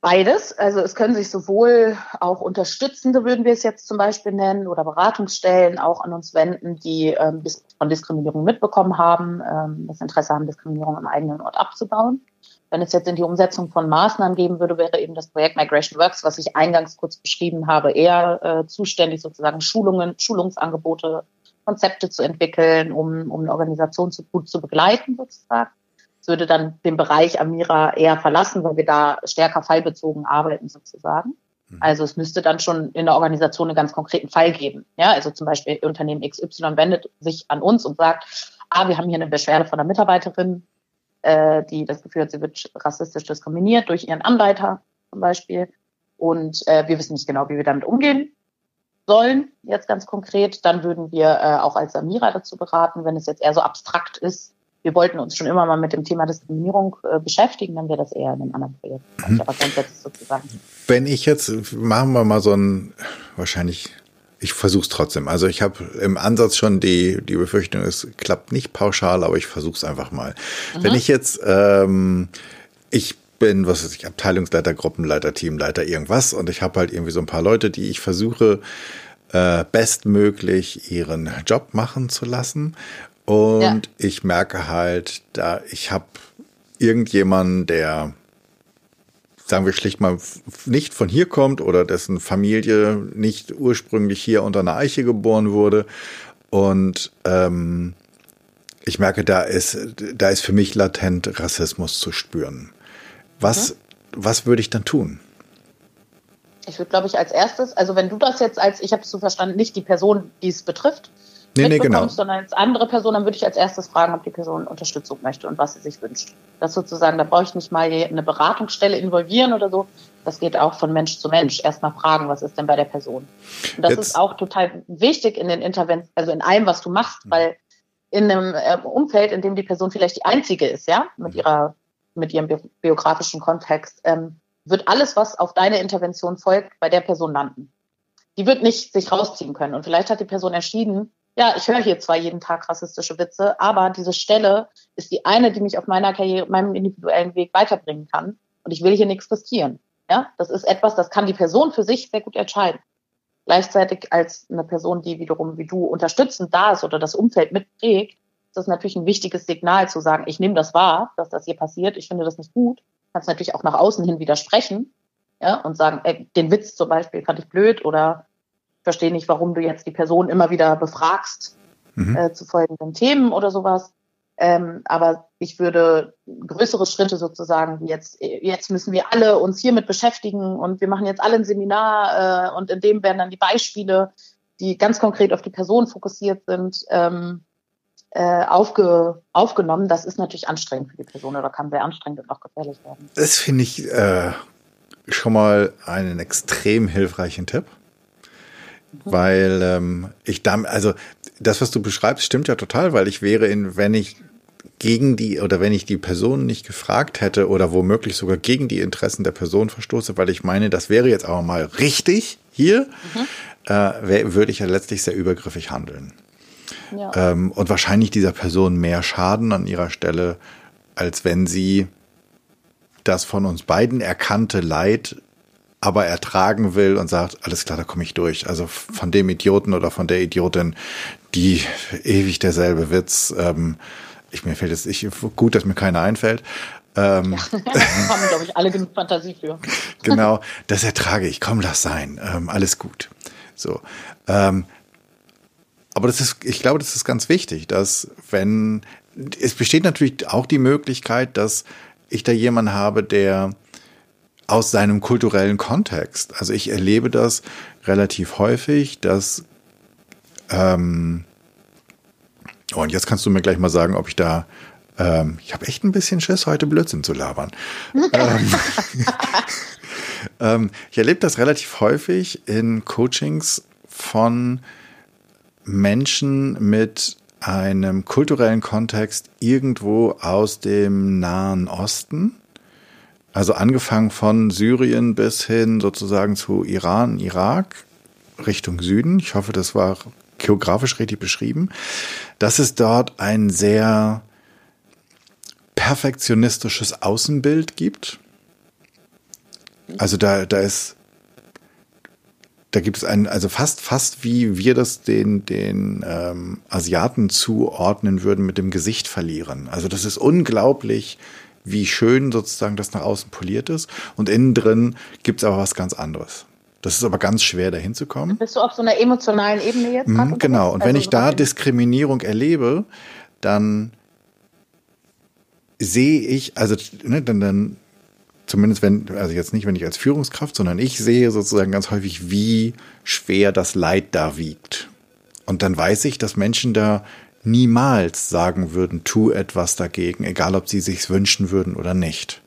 Beides. Also es können sich sowohl auch Unterstützende, würden wir es jetzt zum Beispiel nennen, oder Beratungsstellen auch an uns wenden, die ähm, von Diskriminierung mitbekommen haben, ähm, das Interesse haben, Diskriminierung am eigenen Ort abzubauen. Wenn es jetzt in die Umsetzung von Maßnahmen geben würde, wäre eben das Projekt Migration Works, was ich eingangs kurz beschrieben habe, eher äh, zuständig, sozusagen Schulungen, Schulungsangebote, Konzepte zu entwickeln, um, um eine Organisation zu, gut zu begleiten, sozusagen. Es würde dann den Bereich Amira eher verlassen, weil wir da stärker fallbezogen arbeiten, sozusagen. Mhm. Also es müsste dann schon in der Organisation einen ganz konkreten Fall geben. Ja, also zum Beispiel Unternehmen XY wendet sich an uns und sagt, ah, wir haben hier eine Beschwerde von einer Mitarbeiterin, äh, die das Gefühl hat, sie wird rassistisch diskriminiert durch ihren Anleiter zum Beispiel. Und äh, wir wissen nicht genau, wie wir damit umgehen sollen, jetzt ganz konkret. Dann würden wir äh, auch als Samira dazu beraten, wenn es jetzt eher so abstrakt ist. Wir wollten uns schon immer mal mit dem Thema Diskriminierung äh, beschäftigen, dann wäre das eher in einem anderen Projekt. Mhm. Aber grundsätzlich sozusagen. Wenn ich jetzt, machen wir mal so ein, wahrscheinlich ich versuche es trotzdem. Also ich habe im Ansatz schon die, die Befürchtung, es klappt nicht pauschal, aber ich versuche es einfach mal. Mhm. Wenn ich jetzt, ähm, ich bin, was weiß ich, Abteilungsleiter, Gruppenleiter, Teamleiter, irgendwas und ich habe halt irgendwie so ein paar Leute, die ich versuche, äh, bestmöglich ihren Job machen zu lassen. Und ja. ich merke halt, da ich habe irgendjemanden, der sagen wir schlicht mal, nicht von hier kommt oder dessen Familie nicht ursprünglich hier unter einer Eiche geboren wurde. Und ähm, ich merke, da ist, da ist für mich latent Rassismus zu spüren. Was, mhm. was würde ich dann tun? Ich würde, glaube ich, als erstes, also wenn du das jetzt als, ich habe es so verstanden, nicht die Person, die es betrifft, nee, nee, genau. sondern als andere Person, dann würde ich als erstes fragen, ob die Person Unterstützung möchte und was sie sich wünscht. Das sozusagen, da brauche ich nicht mal eine Beratungsstelle involvieren oder so. Das geht auch von Mensch zu Mensch. Erstmal fragen, was ist denn bei der Person? Und das Jetzt. ist auch total wichtig in den Interventionen, also in allem, was du machst, mhm. weil in einem äh, Umfeld, in dem die Person vielleicht die einzige ist, ja, mit mhm. ihrer, mit ihrem biografischen Kontext, ähm, wird alles, was auf deine Intervention folgt, bei der Person landen. Die wird nicht sich rausziehen können. Und vielleicht hat die Person entschieden, ja, ich höre hier zwar jeden Tag rassistische Witze, aber diese Stelle ist die eine, die mich auf meiner Karriere, meinem individuellen Weg weiterbringen kann. Und ich will hier nichts riskieren. Ja, das ist etwas, das kann die Person für sich sehr gut entscheiden. Gleichzeitig als eine Person, die wiederum wie du unterstützend da ist oder das Umfeld mitprägt, ist das natürlich ein wichtiges Signal zu sagen, ich nehme das wahr, dass das hier passiert, ich finde das nicht gut. Kannst natürlich auch nach außen hin widersprechen, ja, und sagen, ey, den Witz zum Beispiel fand ich blöd oder verstehe nicht, warum du jetzt die Person immer wieder befragst mhm. äh, zu folgenden Themen oder sowas. Ähm, aber ich würde größere Schritte sozusagen, wie jetzt, jetzt müssen wir alle uns hiermit beschäftigen und wir machen jetzt alle ein Seminar äh, und in dem werden dann die Beispiele, die ganz konkret auf die Person fokussiert sind, ähm, äh, aufge, aufgenommen. Das ist natürlich anstrengend für die Person oder kann sehr anstrengend und auch gefährlich werden. Das finde ich äh, schon mal einen extrem hilfreichen Tipp weil ähm, ich da, also das, was du beschreibst, stimmt ja total, weil ich wäre in, wenn ich gegen die oder wenn ich die Person nicht gefragt hätte oder womöglich sogar gegen die Interessen der Person verstoße, weil ich meine, das wäre jetzt aber mal richtig hier, mhm. äh, würde ich ja letztlich sehr übergriffig handeln. Ja. Ähm, und wahrscheinlich dieser Person mehr Schaden an ihrer Stelle, als wenn sie das von uns beiden erkannte Leid aber ertragen will und sagt, alles klar, da komme ich durch. Also von dem Idioten oder von der Idiotin, die ewig derselbe Witz. Ähm, ich mir fällt es ich, gut, dass mir keiner einfällt. Ähm, ja, haben, glaube ich, alle genug Fantasie für. genau, das ertrage ich. Komm, lass sein. Ähm, alles gut. So. Ähm, aber das ist, ich glaube, das ist ganz wichtig, dass wenn, es besteht natürlich auch die Möglichkeit, dass ich da jemanden habe, der aus seinem kulturellen Kontext. Also ich erlebe das relativ häufig, dass ähm, oh, und jetzt kannst du mir gleich mal sagen, ob ich da ähm, ich habe echt ein bisschen Schiss, heute Blödsinn zu labern. ähm, ähm, ich erlebe das relativ häufig in Coachings von Menschen mit einem kulturellen Kontext irgendwo aus dem Nahen Osten also angefangen von Syrien bis hin sozusagen zu Iran, Irak, Richtung Süden. Ich hoffe, das war geografisch richtig beschrieben. Dass es dort ein sehr perfektionistisches Außenbild gibt. Also da, da ist, da gibt es einen, also fast, fast wie wir das den, den ähm, Asiaten zuordnen würden mit dem Gesicht verlieren. Also das ist unglaublich wie schön sozusagen das nach außen poliert ist. Und innen drin gibt es aber was ganz anderes. Das ist aber ganz schwer, dahin zu kommen. Bist du auf so einer emotionalen Ebene jetzt? Mhm, genau. Und wenn also ich da Diskriminierung erlebe, dann sehe ich, also ne, dann, dann zumindest wenn, also jetzt nicht, wenn ich als Führungskraft, sondern ich sehe sozusagen ganz häufig, wie schwer das Leid da wiegt. Und dann weiß ich, dass Menschen da niemals sagen würden, tu etwas dagegen, egal ob sie sich's wünschen würden oder nicht.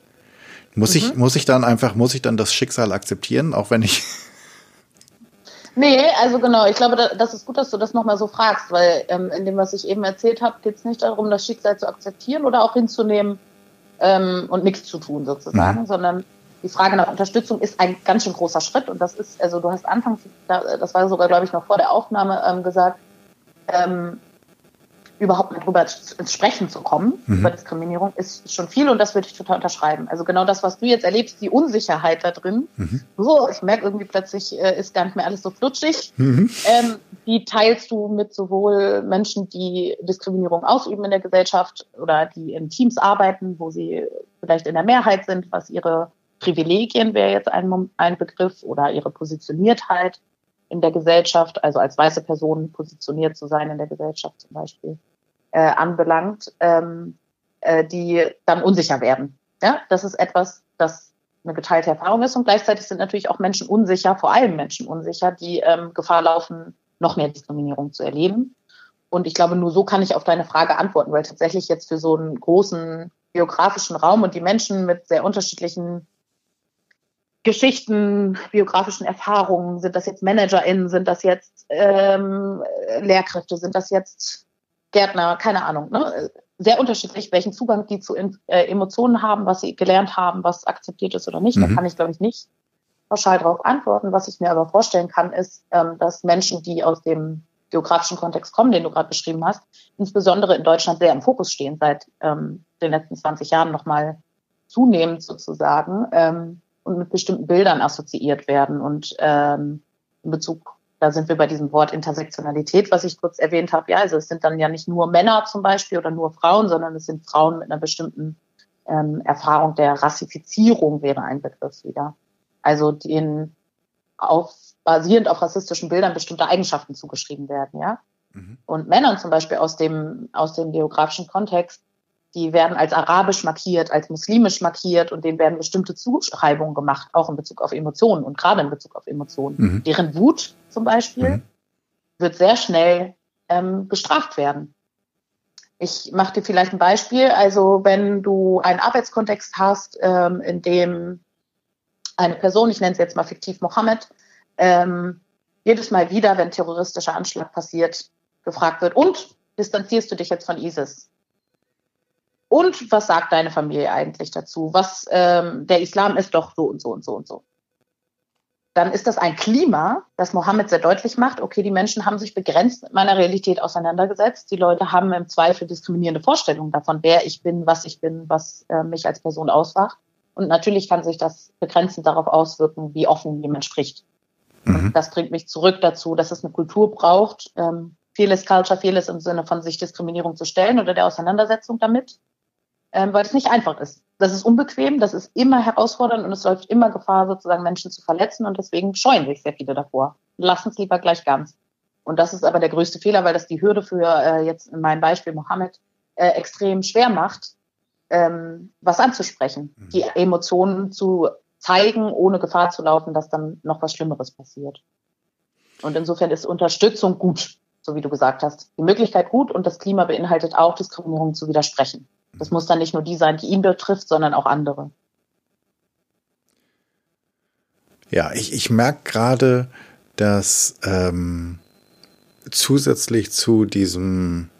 Muss mhm. ich, muss ich dann einfach, muss ich dann das Schicksal akzeptieren, auch wenn ich. Nee, also genau, ich glaube, das ist gut, dass du das nochmal so fragst, weil ähm, in dem, was ich eben erzählt habe, geht es nicht darum, das Schicksal zu akzeptieren oder auch hinzunehmen ähm, und nichts zu tun sozusagen, mhm. sondern die Frage nach Unterstützung ist ein ganz schön großer Schritt und das ist, also du hast anfangs, das war sogar, glaube ich, noch vor der Aufnahme ähm, gesagt, ähm, überhaupt mal drüber ins Sprechen zu kommen, mhm. über Diskriminierung, ist schon viel und das würde ich total unterschreiben. Also genau das, was du jetzt erlebst, die Unsicherheit da drin, mhm. so, ich merke irgendwie plötzlich, äh, ist gar nicht mehr alles so flutschig, mhm. ähm, die teilst du mit sowohl Menschen, die Diskriminierung ausüben in der Gesellschaft oder die in Teams arbeiten, wo sie vielleicht in der Mehrheit sind, was ihre Privilegien wäre jetzt ein, ein Begriff oder ihre Positioniertheit in der Gesellschaft, also als weiße Person positioniert zu sein in der Gesellschaft zum Beispiel, äh, anbelangt, ähm, äh, die dann unsicher werden. Ja, das ist etwas, das eine geteilte Erfahrung ist und gleichzeitig sind natürlich auch Menschen unsicher, vor allem Menschen unsicher, die ähm, Gefahr laufen, noch mehr Diskriminierung zu erleben. Und ich glaube, nur so kann ich auf deine Frage antworten, weil tatsächlich jetzt für so einen großen geografischen Raum und die Menschen mit sehr unterschiedlichen Geschichten, biografischen Erfahrungen, sind das jetzt ManagerInnen, sind das jetzt ähm, Lehrkräfte, sind das jetzt Gärtner, keine Ahnung, ne? sehr unterschiedlich, welchen Zugang die zu äh, Emotionen haben, was sie gelernt haben, was akzeptiert ist oder nicht. Mhm. Da kann ich, glaube ich, nicht pauschal darauf antworten. Was ich mir aber vorstellen kann, ist, ähm, dass Menschen, die aus dem geografischen Kontext kommen, den du gerade beschrieben hast, insbesondere in Deutschland sehr im Fokus stehen, seit ähm, den letzten 20 Jahren nochmal zunehmend sozusagen. Ähm, und mit bestimmten Bildern assoziiert werden. Und ähm, in Bezug, da sind wir bei diesem Wort Intersektionalität, was ich kurz erwähnt habe. Ja, also es sind dann ja nicht nur Männer zum Beispiel oder nur Frauen, sondern es sind Frauen mit einer bestimmten ähm, Erfahrung der Rassifizierung wäre ein Begriff wieder. Also denen auf, basierend auf rassistischen Bildern bestimmte Eigenschaften zugeschrieben werden, ja. Mhm. Und Männern zum Beispiel aus dem, aus dem geografischen Kontext die werden als arabisch markiert, als muslimisch markiert und denen werden bestimmte Zuschreibungen gemacht, auch in Bezug auf Emotionen und gerade in Bezug auf Emotionen. Mhm. Deren Wut zum Beispiel mhm. wird sehr schnell ähm, gestraft werden. Ich mache dir vielleicht ein Beispiel. Also wenn du einen Arbeitskontext hast, ähm, in dem eine Person, ich nenne es jetzt mal fiktiv Mohammed, ähm, jedes Mal wieder, wenn terroristischer Anschlag passiert, gefragt wird, und distanzierst du dich jetzt von ISIS? Und was sagt deine Familie eigentlich dazu? Was ähm, der Islam ist doch so und so und so und so. Dann ist das ein Klima, das Mohammed sehr deutlich macht, okay, die Menschen haben sich begrenzt mit meiner Realität auseinandergesetzt. Die Leute haben im Zweifel diskriminierende Vorstellungen davon, wer ich bin, was ich bin, was äh, mich als Person ausmacht. Und natürlich kann sich das begrenzend darauf auswirken, wie offen jemand spricht. Mhm. das bringt mich zurück dazu, dass es eine Kultur braucht, ähm, vieles Culture, vieles im Sinne von sich Diskriminierung zu stellen oder der Auseinandersetzung damit ähm, weil es nicht einfach ist. Das ist unbequem, das ist immer herausfordernd und es läuft immer Gefahr, sozusagen Menschen zu verletzen und deswegen scheuen sich sehr viele davor. Lassen es lieber gleich ganz. Und das ist aber der größte Fehler, weil das die Hürde für äh, jetzt in meinem Beispiel Mohammed äh, extrem schwer macht, ähm, was anzusprechen, mhm. die Emotionen zu zeigen, ohne Gefahr zu laufen, dass dann noch was Schlimmeres passiert. Und insofern ist Unterstützung gut, so wie du gesagt hast. Die Möglichkeit gut und das Klima beinhaltet auch, Diskriminierung zu widersprechen. Das muss dann nicht nur die sein, die ihn betrifft, sondern auch andere. Ja, ich, ich merke gerade, dass ähm, zusätzlich zu diesem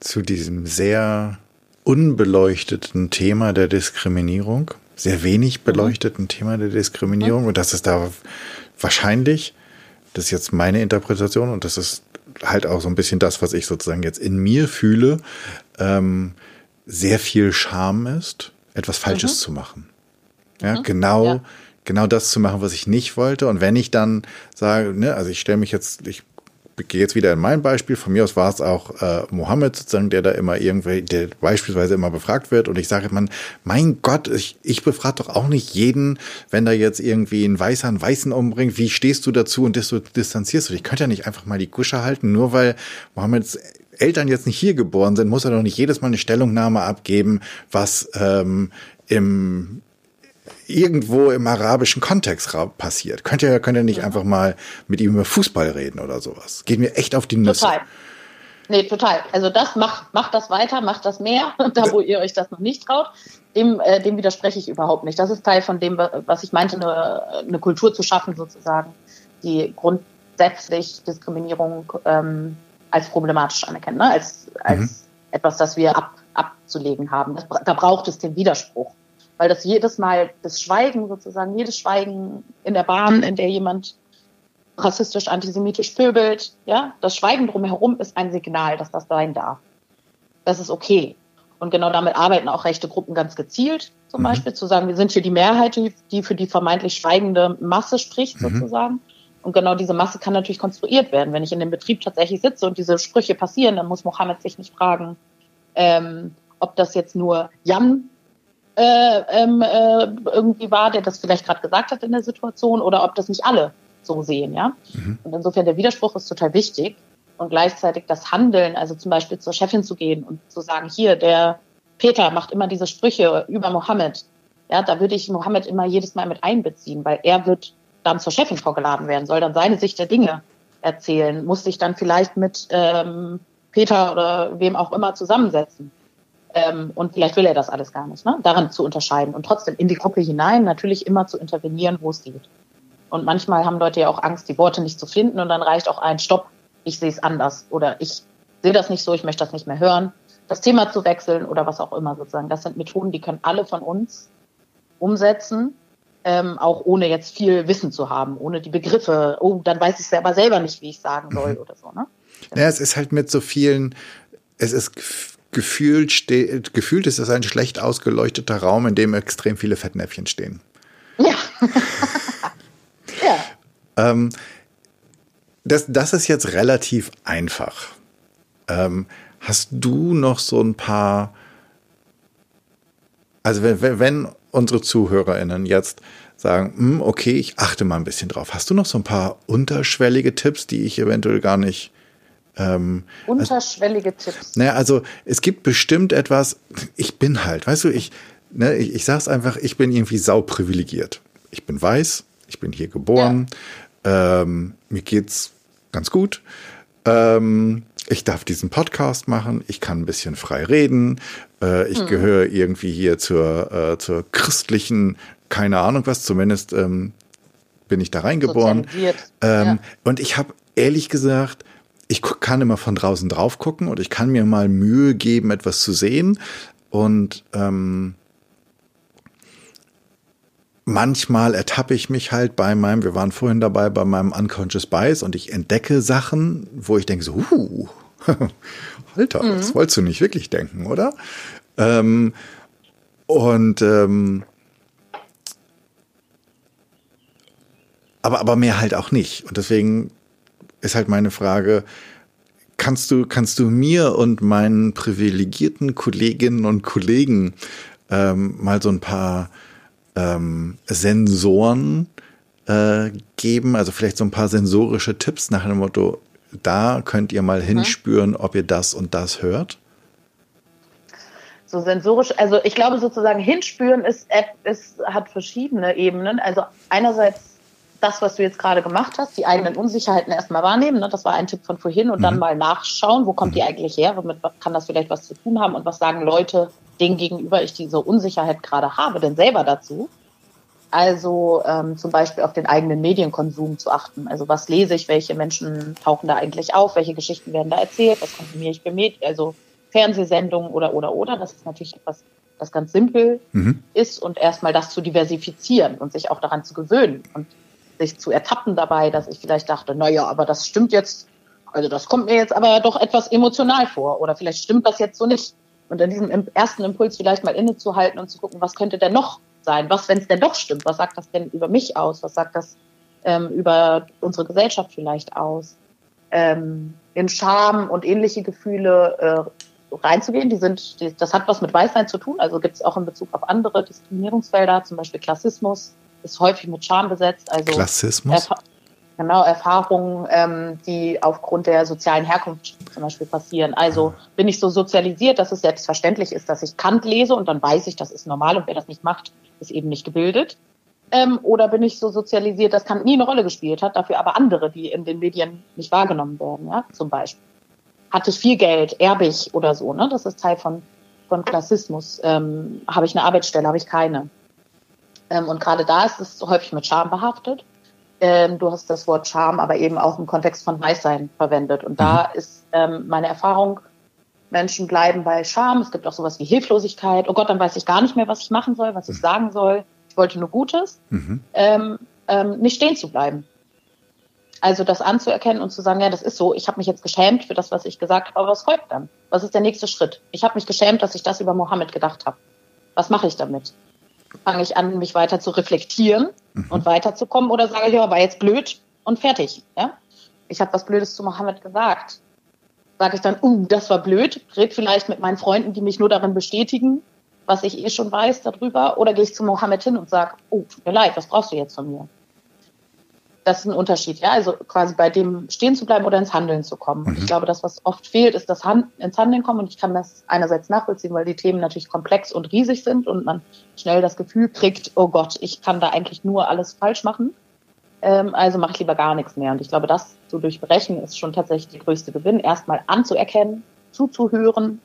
zu diesem sehr unbeleuchteten Thema der Diskriminierung, sehr wenig mhm. beleuchteten mhm. Thema der Diskriminierung, mhm. und dass es da wahrscheinlich, das ist jetzt meine Interpretation und das ist halt auch so ein bisschen das, was ich sozusagen jetzt in mir fühle, ähm, sehr viel Scham ist, etwas Falsches mhm. zu machen. Ja, mhm. genau, ja. genau das zu machen, was ich nicht wollte. Und wenn ich dann sage, ne, also ich stelle mich jetzt, ich gehe jetzt wieder in mein Beispiel. Von mir aus war es auch äh, Mohammed sozusagen, der da immer irgendwie, der beispielsweise immer befragt wird. Und ich sage man, mein Gott, ich, ich befrage doch auch nicht jeden, wenn da jetzt irgendwie ein Weißer einen Weißen umbringt. Wie stehst du dazu und distanzierst du dich? Ich könnte ja nicht einfach mal die Kusche halten, nur weil Mohammeds Eltern jetzt nicht hier geboren sind, muss er doch nicht jedes Mal eine Stellungnahme abgeben, was ähm, im irgendwo im arabischen Kontext passiert. Könnt ihr, könnt ihr nicht ja. einfach mal mit ihm über Fußball reden oder sowas? Geht mir echt auf die Nüsse. Total. Nee, total. Also das macht, macht das weiter, macht das mehr, da wo ihr euch das noch nicht traut. Dem, äh, dem widerspreche ich überhaupt nicht. Das ist Teil von dem, was ich meinte, eine, eine Kultur zu schaffen sozusagen, die grundsätzlich Diskriminierung ähm, als problematisch anerkennt, ne? als, als mhm. etwas, das wir ab, abzulegen haben. Das, da braucht es den Widerspruch weil das jedes Mal, das Schweigen sozusagen, jedes Schweigen in der Bahn, in der jemand rassistisch, antisemitisch pöbelt, ja, das Schweigen drumherum ist ein Signal, dass das sein darf. Das ist okay. Und genau damit arbeiten auch rechte Gruppen ganz gezielt, zum mhm. Beispiel zu sagen, wir sind hier die Mehrheit, die, die für die vermeintlich schweigende Masse spricht, mhm. sozusagen. Und genau diese Masse kann natürlich konstruiert werden. Wenn ich in dem Betrieb tatsächlich sitze und diese Sprüche passieren, dann muss Mohammed sich nicht fragen, ähm, ob das jetzt nur Jan äh, ähm, äh, irgendwie war, der das vielleicht gerade gesagt hat in der Situation, oder ob das nicht alle so sehen, ja. Mhm. Und insofern der Widerspruch ist total wichtig und gleichzeitig das Handeln, also zum Beispiel zur Chefin zu gehen und zu sagen, hier, der Peter macht immer diese Sprüche über Mohammed. Ja, da würde ich Mohammed immer jedes Mal mit einbeziehen, weil er wird dann zur Chefin vorgeladen werden, soll dann seine Sicht der Dinge erzählen, muss sich dann vielleicht mit ähm, Peter oder wem auch immer zusammensetzen. Ähm, und vielleicht will er das alles gar nicht, ne? daran zu unterscheiden und trotzdem in die Gruppe hinein natürlich immer zu intervenieren, wo es geht. Und manchmal haben Leute ja auch Angst, die Worte nicht zu finden und dann reicht auch ein Stopp, ich sehe es anders oder ich sehe das nicht so, ich möchte das nicht mehr hören, das Thema zu wechseln oder was auch immer sozusagen. Das sind Methoden, die können alle von uns umsetzen, ähm, auch ohne jetzt viel Wissen zu haben, ohne die Begriffe, oh, dann weiß ich aber selber nicht, wie ich sagen soll mhm. oder so. Ne? Ja, es ist halt mit so vielen, es ist gefühlt, steht, gefühlt ist es ein schlecht ausgeleuchteter Raum, in dem extrem viele Fettnäpfchen stehen. Ja. ja. Ähm, das, das ist jetzt relativ einfach. Ähm, hast du noch so ein paar, also wenn, wenn unsere ZuhörerInnen jetzt sagen, hm, okay, ich achte mal ein bisschen drauf. Hast du noch so ein paar unterschwellige Tipps, die ich eventuell gar nicht ähm, Unterschwellige also, Tipps. Naja, also es gibt bestimmt etwas, ich bin halt, weißt du, ich, ne, ich, ich sag's einfach, ich bin irgendwie sau privilegiert. Ich bin weiß, ich bin hier geboren, ja. ähm, mir geht's ganz gut. Ähm, ich darf diesen Podcast machen, ich kann ein bisschen frei reden, äh, ich hm. gehöre irgendwie hier zur, äh, zur christlichen, keine Ahnung was, zumindest ähm, bin ich da reingeboren. Ähm, ja. Und ich habe ehrlich gesagt ich kann immer von draußen drauf gucken und ich kann mir mal Mühe geben, etwas zu sehen. Und ähm, manchmal ertappe ich mich halt bei meinem, wir waren vorhin dabei, bei meinem Unconscious Bias und ich entdecke Sachen, wo ich denke so, uh, Alter, mhm. das wolltest du nicht wirklich denken, oder? Ähm, und ähm, aber, aber mehr halt auch nicht. Und deswegen ist halt meine Frage, kannst du, kannst du mir und meinen privilegierten Kolleginnen und Kollegen ähm, mal so ein paar ähm, Sensoren äh, geben, also vielleicht so ein paar sensorische Tipps nach dem Motto, da könnt ihr mal mhm. hinspüren, ob ihr das und das hört? So sensorisch, also ich glaube sozusagen hinspüren ist, ist hat verschiedene Ebenen. Also einerseits das, was du jetzt gerade gemacht hast, die eigenen Unsicherheiten erstmal wahrnehmen. Ne? Das war ein Tipp von vorhin und mhm. dann mal nachschauen, wo kommt die eigentlich her, womit kann das vielleicht was zu tun haben und was sagen Leute denen gegenüber ich diese Unsicherheit gerade habe, denn selber dazu. Also ähm, zum Beispiel auf den eigenen Medienkonsum zu achten. Also was lese ich, welche Menschen tauchen da eigentlich auf, welche Geschichten werden da erzählt, was konsumiere ich für Medien, also Fernsehsendungen oder oder oder. Das ist natürlich etwas, das ganz simpel mhm. ist und erstmal das zu diversifizieren und sich auch daran zu gewöhnen. Und sich zu ertappen dabei, dass ich vielleicht dachte, naja, aber das stimmt jetzt, also das kommt mir jetzt aber doch etwas emotional vor oder vielleicht stimmt das jetzt so nicht. Und in diesem ersten Impuls vielleicht mal innezuhalten und zu gucken, was könnte denn noch sein? Was, wenn es denn doch stimmt? Was sagt das denn über mich aus? Was sagt das ähm, über unsere Gesellschaft vielleicht aus? ähm, in Scham und ähnliche Gefühle äh, reinzugehen. Die sind, die, das hat was mit Weißsein zu tun. Also gibt es auch in Bezug auf andere Diskriminierungsfelder, zum Beispiel Klassismus, ist häufig mit Scham besetzt. Also Klassismus? Erfa genau, Erfahrungen, ähm, die aufgrund der sozialen Herkunft zum Beispiel passieren. Also bin ich so sozialisiert, dass es selbstverständlich ist, dass ich Kant lese und dann weiß ich, das ist normal und wer das nicht macht, ist eben nicht gebildet. Ähm, oder bin ich so sozialisiert, dass Kant nie eine Rolle gespielt hat, dafür aber andere, die in den Medien nicht wahrgenommen werden, ja, zum Beispiel. Hatte ich viel Geld, erbe ich oder so, ne? Das ist Teil von, von Klassismus. Ähm, habe ich eine Arbeitsstelle, habe ich keine. Ähm, und gerade da ist es häufig mit Scham behaftet. Ähm, du hast das Wort Charme aber eben auch im Kontext von Weißsein verwendet. Und da mhm. ist ähm, meine Erfahrung, Menschen bleiben bei Scham. Es gibt auch sowas wie Hilflosigkeit. Oh Gott, dann weiß ich gar nicht mehr, was ich machen soll, was ich mhm. sagen soll. Ich wollte nur Gutes. Mhm. Ähm, ähm, nicht stehen zu bleiben. Also das anzuerkennen und zu sagen, ja, das ist so, ich habe mich jetzt geschämt für das, was ich gesagt habe, aber was folgt dann? Was ist der nächste Schritt? Ich habe mich geschämt, dass ich das über Mohammed gedacht habe. Was mache ich damit? Fange ich an, mich weiter zu reflektieren mhm. und weiterzukommen oder sage ich, ja, war jetzt blöd und fertig. Ja? Ich habe was Blödes zu Mohammed gesagt. Sage ich dann, uh, das war blöd, red vielleicht mit meinen Freunden, die mich nur darin bestätigen, was ich eh schon weiß darüber, oder gehe ich zu Mohammed hin und sage, oh, tut mir leid, was brauchst du jetzt von mir? Das ist ein Unterschied, ja. Also quasi bei dem stehen zu bleiben oder ins Handeln zu kommen. Und ich mhm. glaube, das, was oft fehlt, ist das Hand, ins Handeln kommen. Und ich kann das einerseits nachvollziehen, weil die Themen natürlich komplex und riesig sind und man schnell das Gefühl kriegt, oh Gott, ich kann da eigentlich nur alles falsch machen. Ähm, also mache ich lieber gar nichts mehr. Und ich glaube, das zu durchbrechen ist schon tatsächlich der größte Gewinn. Erstmal anzuerkennen, zuzuhören,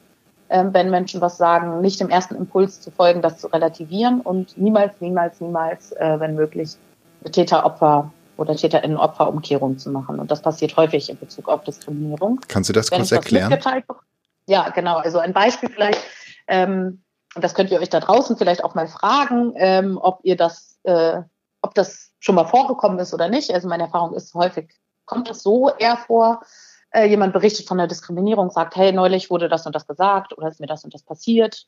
ähm, wenn Menschen was sagen, nicht dem ersten Impuls zu folgen, das zu relativieren und niemals, niemals, niemals, äh, wenn möglich, Täter-Opfer oder TäterInnen-Opferumkehrung zu machen. Und das passiert häufig in Bezug auf Diskriminierung. Kannst du das Wenn kurz erklären? Ja, genau. Also ein Beispiel vielleicht, ähm, und das könnt ihr euch da draußen vielleicht auch mal fragen, ähm, ob ihr das, äh, ob das schon mal vorgekommen ist oder nicht. Also meine Erfahrung ist häufig, kommt das so eher vor, äh, jemand berichtet von der Diskriminierung, sagt, hey, neulich wurde das und das gesagt oder ist mir das und das passiert.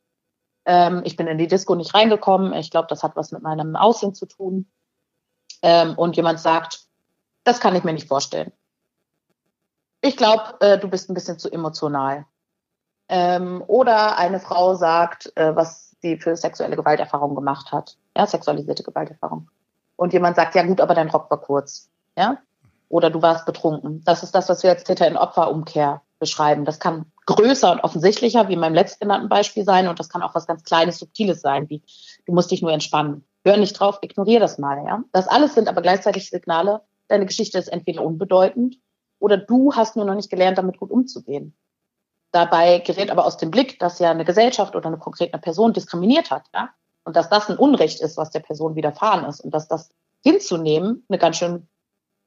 Ähm, ich bin in die Disco nicht reingekommen. Ich glaube, das hat was mit meinem Aussehen zu tun ähm, und jemand sagt, das kann ich mir nicht vorstellen. Ich glaube, äh, du bist ein bisschen zu emotional. Ähm, oder eine Frau sagt, äh, was sie für sexuelle Gewalterfahrung gemacht hat, ja, sexualisierte Gewalterfahrung. Und jemand sagt, ja gut, aber dein Rock war kurz, ja, oder du warst betrunken. Das ist das, was wir als Täter in Opferumkehr beschreiben. Das kann größer und offensichtlicher, wie in meinem letztgenannten Beispiel sein, und das kann auch was ganz Kleines, Subtiles sein, wie du musst dich nur entspannen hör nicht drauf, ignoriere das mal, ja. Das alles sind aber gleichzeitig Signale, deine Geschichte ist entweder unbedeutend oder du hast nur noch nicht gelernt, damit gut umzugehen. Dabei gerät aber aus dem Blick, dass ja eine Gesellschaft oder eine konkrete Person diskriminiert hat, ja. Und dass das ein Unrecht ist, was der Person widerfahren ist und dass das hinzunehmen eine ganz schön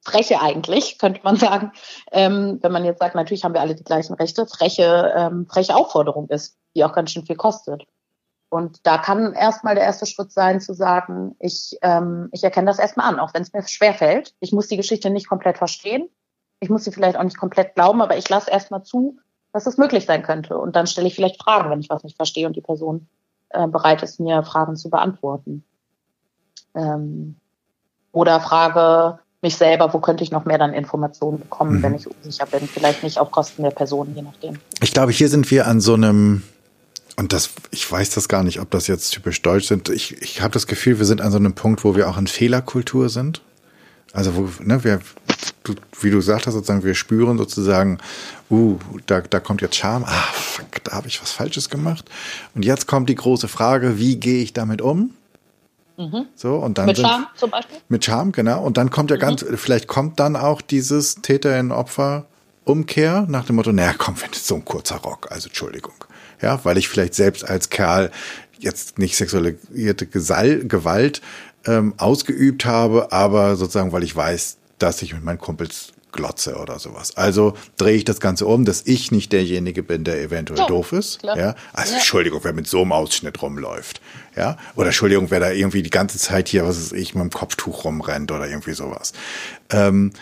freche eigentlich, könnte man sagen, ähm, wenn man jetzt sagt, natürlich haben wir alle die gleichen Rechte, freche, ähm, freche Aufforderung ist, die auch ganz schön viel kostet. Und da kann erstmal der erste Schritt sein, zu sagen, ich, ähm, ich erkenne das erstmal an, auch wenn es mir schwer fällt. Ich muss die Geschichte nicht komplett verstehen. Ich muss sie vielleicht auch nicht komplett glauben, aber ich lasse erstmal zu, dass es möglich sein könnte. Und dann stelle ich vielleicht Fragen, wenn ich was nicht verstehe und die Person äh, bereit ist, mir Fragen zu beantworten. Ähm, oder frage mich selber, wo könnte ich noch mehr dann Informationen bekommen, mhm. wenn ich unsicher bin. Vielleicht nicht auf Kosten der Person, je nachdem. Ich glaube, hier sind wir an so einem und das, ich weiß das gar nicht, ob das jetzt typisch deutsch sind. Ich, ich habe das Gefühl, wir sind an so einem Punkt, wo wir auch in Fehlerkultur sind. Also wo, ne, wir, du, wie du sagtest, sozusagen, wir spüren sozusagen, uh, da, da kommt jetzt Charme, ah, fuck, da habe ich was Falsches gemacht. Und jetzt kommt die große Frage, wie gehe ich damit um? Mhm. So, und dann mit Charme zum Beispiel? Mit Charme, genau. Und dann kommt ja mhm. ganz, vielleicht kommt dann auch dieses Täter in Opfer Umkehr nach dem Motto, naja, komm, wenn es so ein kurzer Rock, also Entschuldigung ja, weil ich vielleicht selbst als Kerl jetzt nicht sexualisierte Gewalt ähm, ausgeübt habe, aber sozusagen, weil ich weiß, dass ich mit meinen Kumpels glotze oder sowas. Also drehe ich das Ganze um, dass ich nicht derjenige bin, der eventuell ja, doof ist. Klar. Ja, also ja. Entschuldigung, wer mit so einem Ausschnitt rumläuft. Ja, oder Entschuldigung, wer da irgendwie die ganze Zeit hier, was ist ich, mit dem Kopftuch rumrennt oder irgendwie sowas. Ähm,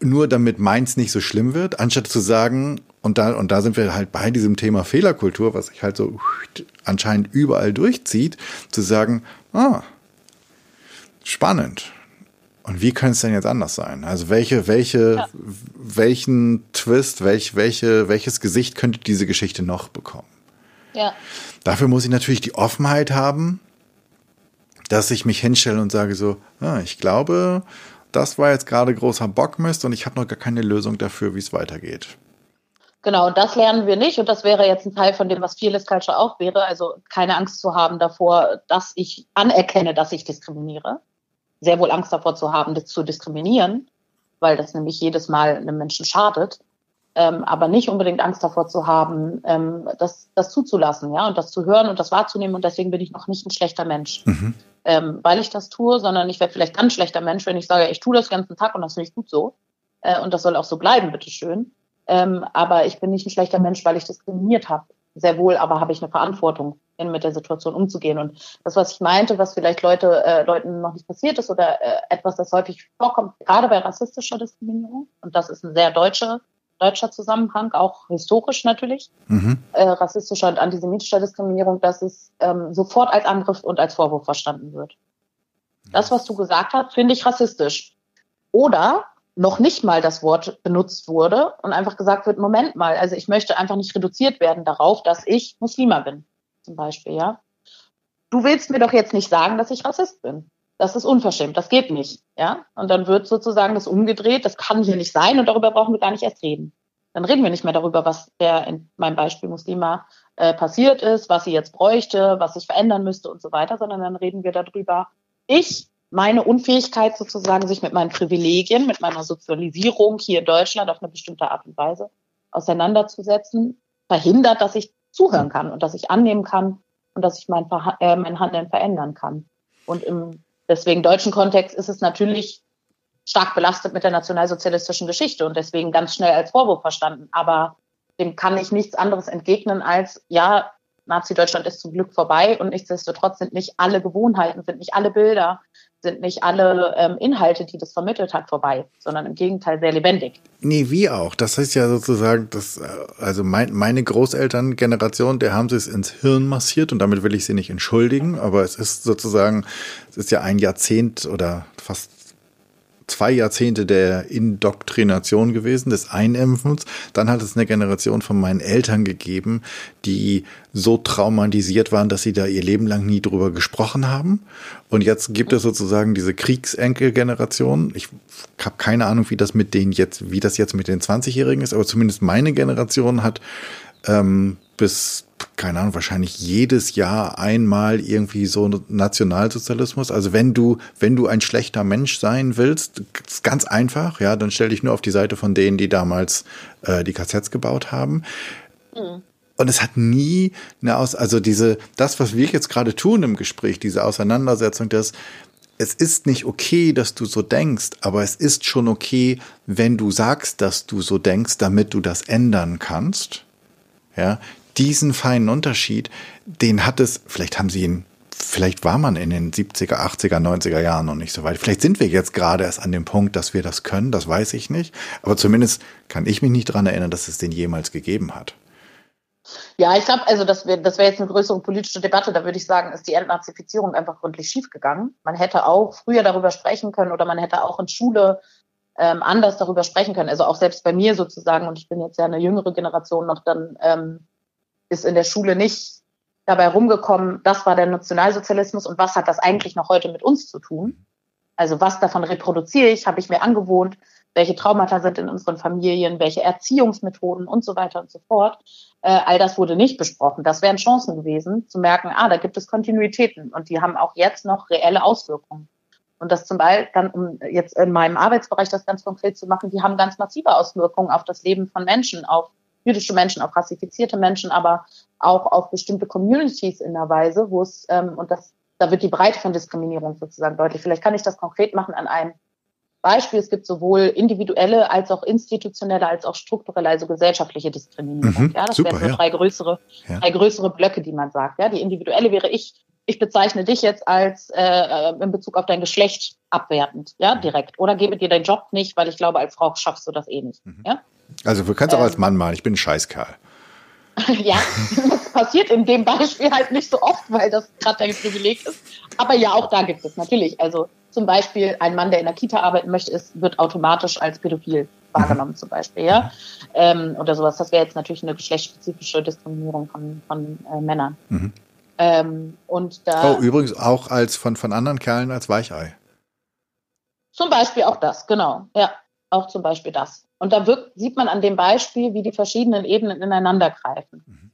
nur damit meins nicht so schlimm wird, anstatt zu sagen, und da, und da sind wir halt bei diesem Thema Fehlerkultur, was sich halt so anscheinend überall durchzieht, zu sagen, ah, spannend. Und wie könnte es denn jetzt anders sein? Also welche, welche, ja. welchen Twist, welch, welche, welches Gesicht könnte diese Geschichte noch bekommen? Ja. Dafür muss ich natürlich die Offenheit haben, dass ich mich hinstelle und sage so, ah, ich glaube, das war jetzt gerade großer Bockmist und ich habe noch gar keine Lösung dafür, wie es weitergeht. Genau, das lernen wir nicht und das wäre jetzt ein Teil von dem, was Fearless Culture auch wäre. Also keine Angst zu haben davor, dass ich anerkenne, dass ich diskriminiere. Sehr wohl Angst davor zu haben, das zu diskriminieren, weil das nämlich jedes Mal einem Menschen schadet ähm, aber nicht unbedingt Angst davor zu haben, ähm, das, das zuzulassen, ja, und das zu hören und das wahrzunehmen. Und deswegen bin ich noch nicht ein schlechter Mensch, mhm. ähm, weil ich das tue, sondern ich wäre vielleicht dann ein schlechter Mensch, wenn ich sage, ich tue das den ganzen Tag und das finde ich gut so. Äh, und das soll auch so bleiben, bitteschön. Ähm, aber ich bin nicht ein schlechter Mensch, weil ich diskriminiert habe. Sehr wohl, aber habe ich eine Verantwortung, in, mit der Situation umzugehen. Und das, was ich meinte, was vielleicht Leute, äh, Leuten noch nicht passiert ist oder äh, etwas, das häufig vorkommt, gerade bei rassistischer Diskriminierung, und das ist ein sehr deutscher deutscher Zusammenhang, auch historisch natürlich, mhm. äh, rassistischer und antisemitischer Diskriminierung, dass es ähm, sofort als Angriff und als Vorwurf verstanden wird. Das, was du gesagt hast, finde ich rassistisch. Oder noch nicht mal das Wort benutzt wurde und einfach gesagt wird, Moment mal, also ich möchte einfach nicht reduziert werden darauf, dass ich Muslima bin, zum Beispiel, ja. Du willst mir doch jetzt nicht sagen, dass ich Rassist bin das ist unverschämt, das geht nicht. Ja? Und dann wird sozusagen das umgedreht, das kann hier nicht sein und darüber brauchen wir gar nicht erst reden. Dann reden wir nicht mehr darüber, was der in meinem Beispiel Muslima äh, passiert ist, was sie jetzt bräuchte, was sich verändern müsste und so weiter, sondern dann reden wir darüber, ich, meine Unfähigkeit sozusagen, sich mit meinen Privilegien, mit meiner Sozialisierung hier in Deutschland auf eine bestimmte Art und Weise auseinanderzusetzen, verhindert, dass ich zuhören kann und dass ich annehmen kann und dass ich mein, äh, mein Handeln verändern kann. Und im Deswegen deutschen Kontext ist es natürlich stark belastet mit der nationalsozialistischen Geschichte und deswegen ganz schnell als Vorwurf verstanden. Aber dem kann ich nichts anderes entgegnen als, ja, Nazi-Deutschland ist zum Glück vorbei und nichtsdestotrotz sind nicht alle Gewohnheiten, sind nicht alle Bilder, sind nicht alle ähm, Inhalte, die das vermittelt hat, vorbei, sondern im Gegenteil sehr lebendig. Nee, wie auch. Das ist ja sozusagen, das, äh, also mein, meine Großelterngeneration, der haben sie es ins Hirn massiert und damit will ich sie nicht entschuldigen, aber es ist sozusagen, es ist ja ein Jahrzehnt oder fast zwei Jahrzehnte der Indoktrination gewesen, des Einimpfens. Dann hat es eine Generation von meinen Eltern gegeben, die so traumatisiert waren, dass sie da ihr Leben lang nie drüber gesprochen haben. Und jetzt gibt es sozusagen diese Kriegsenkelgeneration. Ich habe keine Ahnung, wie das mit denen jetzt, wie das jetzt mit den 20-Jährigen ist, aber zumindest meine Generation hat ähm, bis keine Ahnung, wahrscheinlich jedes Jahr einmal irgendwie so Nationalsozialismus. Also wenn du, wenn du ein schlechter Mensch sein willst, ist ganz einfach, ja, dann stell dich nur auf die Seite von denen, die damals äh, die KZs gebaut haben. Mhm. Und es hat nie eine Aus, also diese, das, was wir jetzt gerade tun im Gespräch, diese Auseinandersetzung, das, es ist nicht okay, dass du so denkst, aber es ist schon okay, wenn du sagst, dass du so denkst, damit du das ändern kannst. Ja, diesen feinen Unterschied, den hat es, vielleicht haben sie ihn, vielleicht war man in den 70er, 80er, 90er Jahren noch nicht so weit. Vielleicht sind wir jetzt gerade erst an dem Punkt, dass wir das können, das weiß ich nicht. Aber zumindest kann ich mich nicht daran erinnern, dass es den jemals gegeben hat. Ja, ich glaube, also das wäre das wär jetzt eine größere politische Debatte. Da würde ich sagen, ist die Entnazifizierung einfach gründlich schiefgegangen. Man hätte auch früher darüber sprechen können oder man hätte auch in Schule ähm, anders darüber sprechen können. Also auch selbst bei mir sozusagen, und ich bin jetzt ja eine jüngere Generation noch, dann ähm, ist in der Schule nicht dabei rumgekommen, das war der Nationalsozialismus und was hat das eigentlich noch heute mit uns zu tun? Also was davon reproduziere ich, habe ich mir angewohnt, welche Traumata sind in unseren Familien, welche Erziehungsmethoden und so weiter und so fort. Äh, all das wurde nicht besprochen. Das wären Chancen gewesen, zu merken, ah, da gibt es Kontinuitäten und die haben auch jetzt noch reelle Auswirkungen. Und das zum Beispiel, dann, um jetzt in meinem Arbeitsbereich das ganz konkret zu machen, die haben ganz massive Auswirkungen auf das Leben von Menschen, auf jüdische Menschen, auf rassifizierte Menschen, aber auch auf bestimmte Communities in einer Weise, wo es, ähm, und das, da wird die Breite von Diskriminierung sozusagen deutlich. Vielleicht kann ich das konkret machen an einem Beispiel. Es gibt sowohl individuelle als auch institutionelle als auch strukturelle, also gesellschaftliche Diskriminierung. Mhm, ja, das super, wären so drei größere, ja. drei größere Blöcke, die man sagt. Ja, die individuelle wäre ich, ich bezeichne dich jetzt als äh, äh in Bezug auf dein Geschlecht abwertend, ja, direkt. Oder gebe dir deinen Job nicht, weil ich glaube, als Frau schaffst du das eh nicht. Mhm. Ja? Also du kannst ähm, auch als Mann malen, ich bin ein Scheißkerl. ja, das passiert in dem Beispiel halt nicht so oft, weil das gerade ein Privileg ist. Aber ja, auch da gibt es natürlich. Also zum Beispiel ein Mann, der in der Kita arbeiten möchte, ist, wird automatisch als pädophil wahrgenommen zum Beispiel, ja. Ähm, oder sowas. Das wäre jetzt natürlich eine geschlechtsspezifische Diskriminierung von, von äh, Männern. Mhm. Ähm, und da, oh, übrigens auch als von, von anderen Kerlen als Weichei. Zum Beispiel auch das, genau. Ja, auch zum Beispiel das. Und da wirkt, sieht man an dem Beispiel, wie die verschiedenen Ebenen ineinander greifen. Mhm.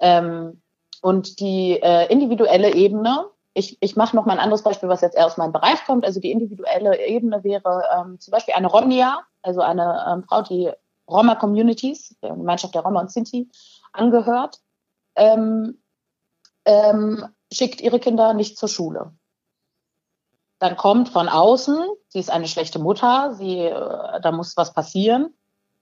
Ähm, und die äh, individuelle Ebene, ich, ich mache noch mal ein anderes Beispiel, was jetzt eher aus meinem Bereich kommt. Also die individuelle Ebene wäre ähm, zum Beispiel eine Romnia, also eine ähm, Frau, die Roma-Communities, der Gemeinschaft der Roma und Sinti, angehört, ähm, ähm, schickt ihre Kinder nicht zur Schule. Dann kommt von außen, sie ist eine schlechte Mutter, sie, äh, da muss was passieren.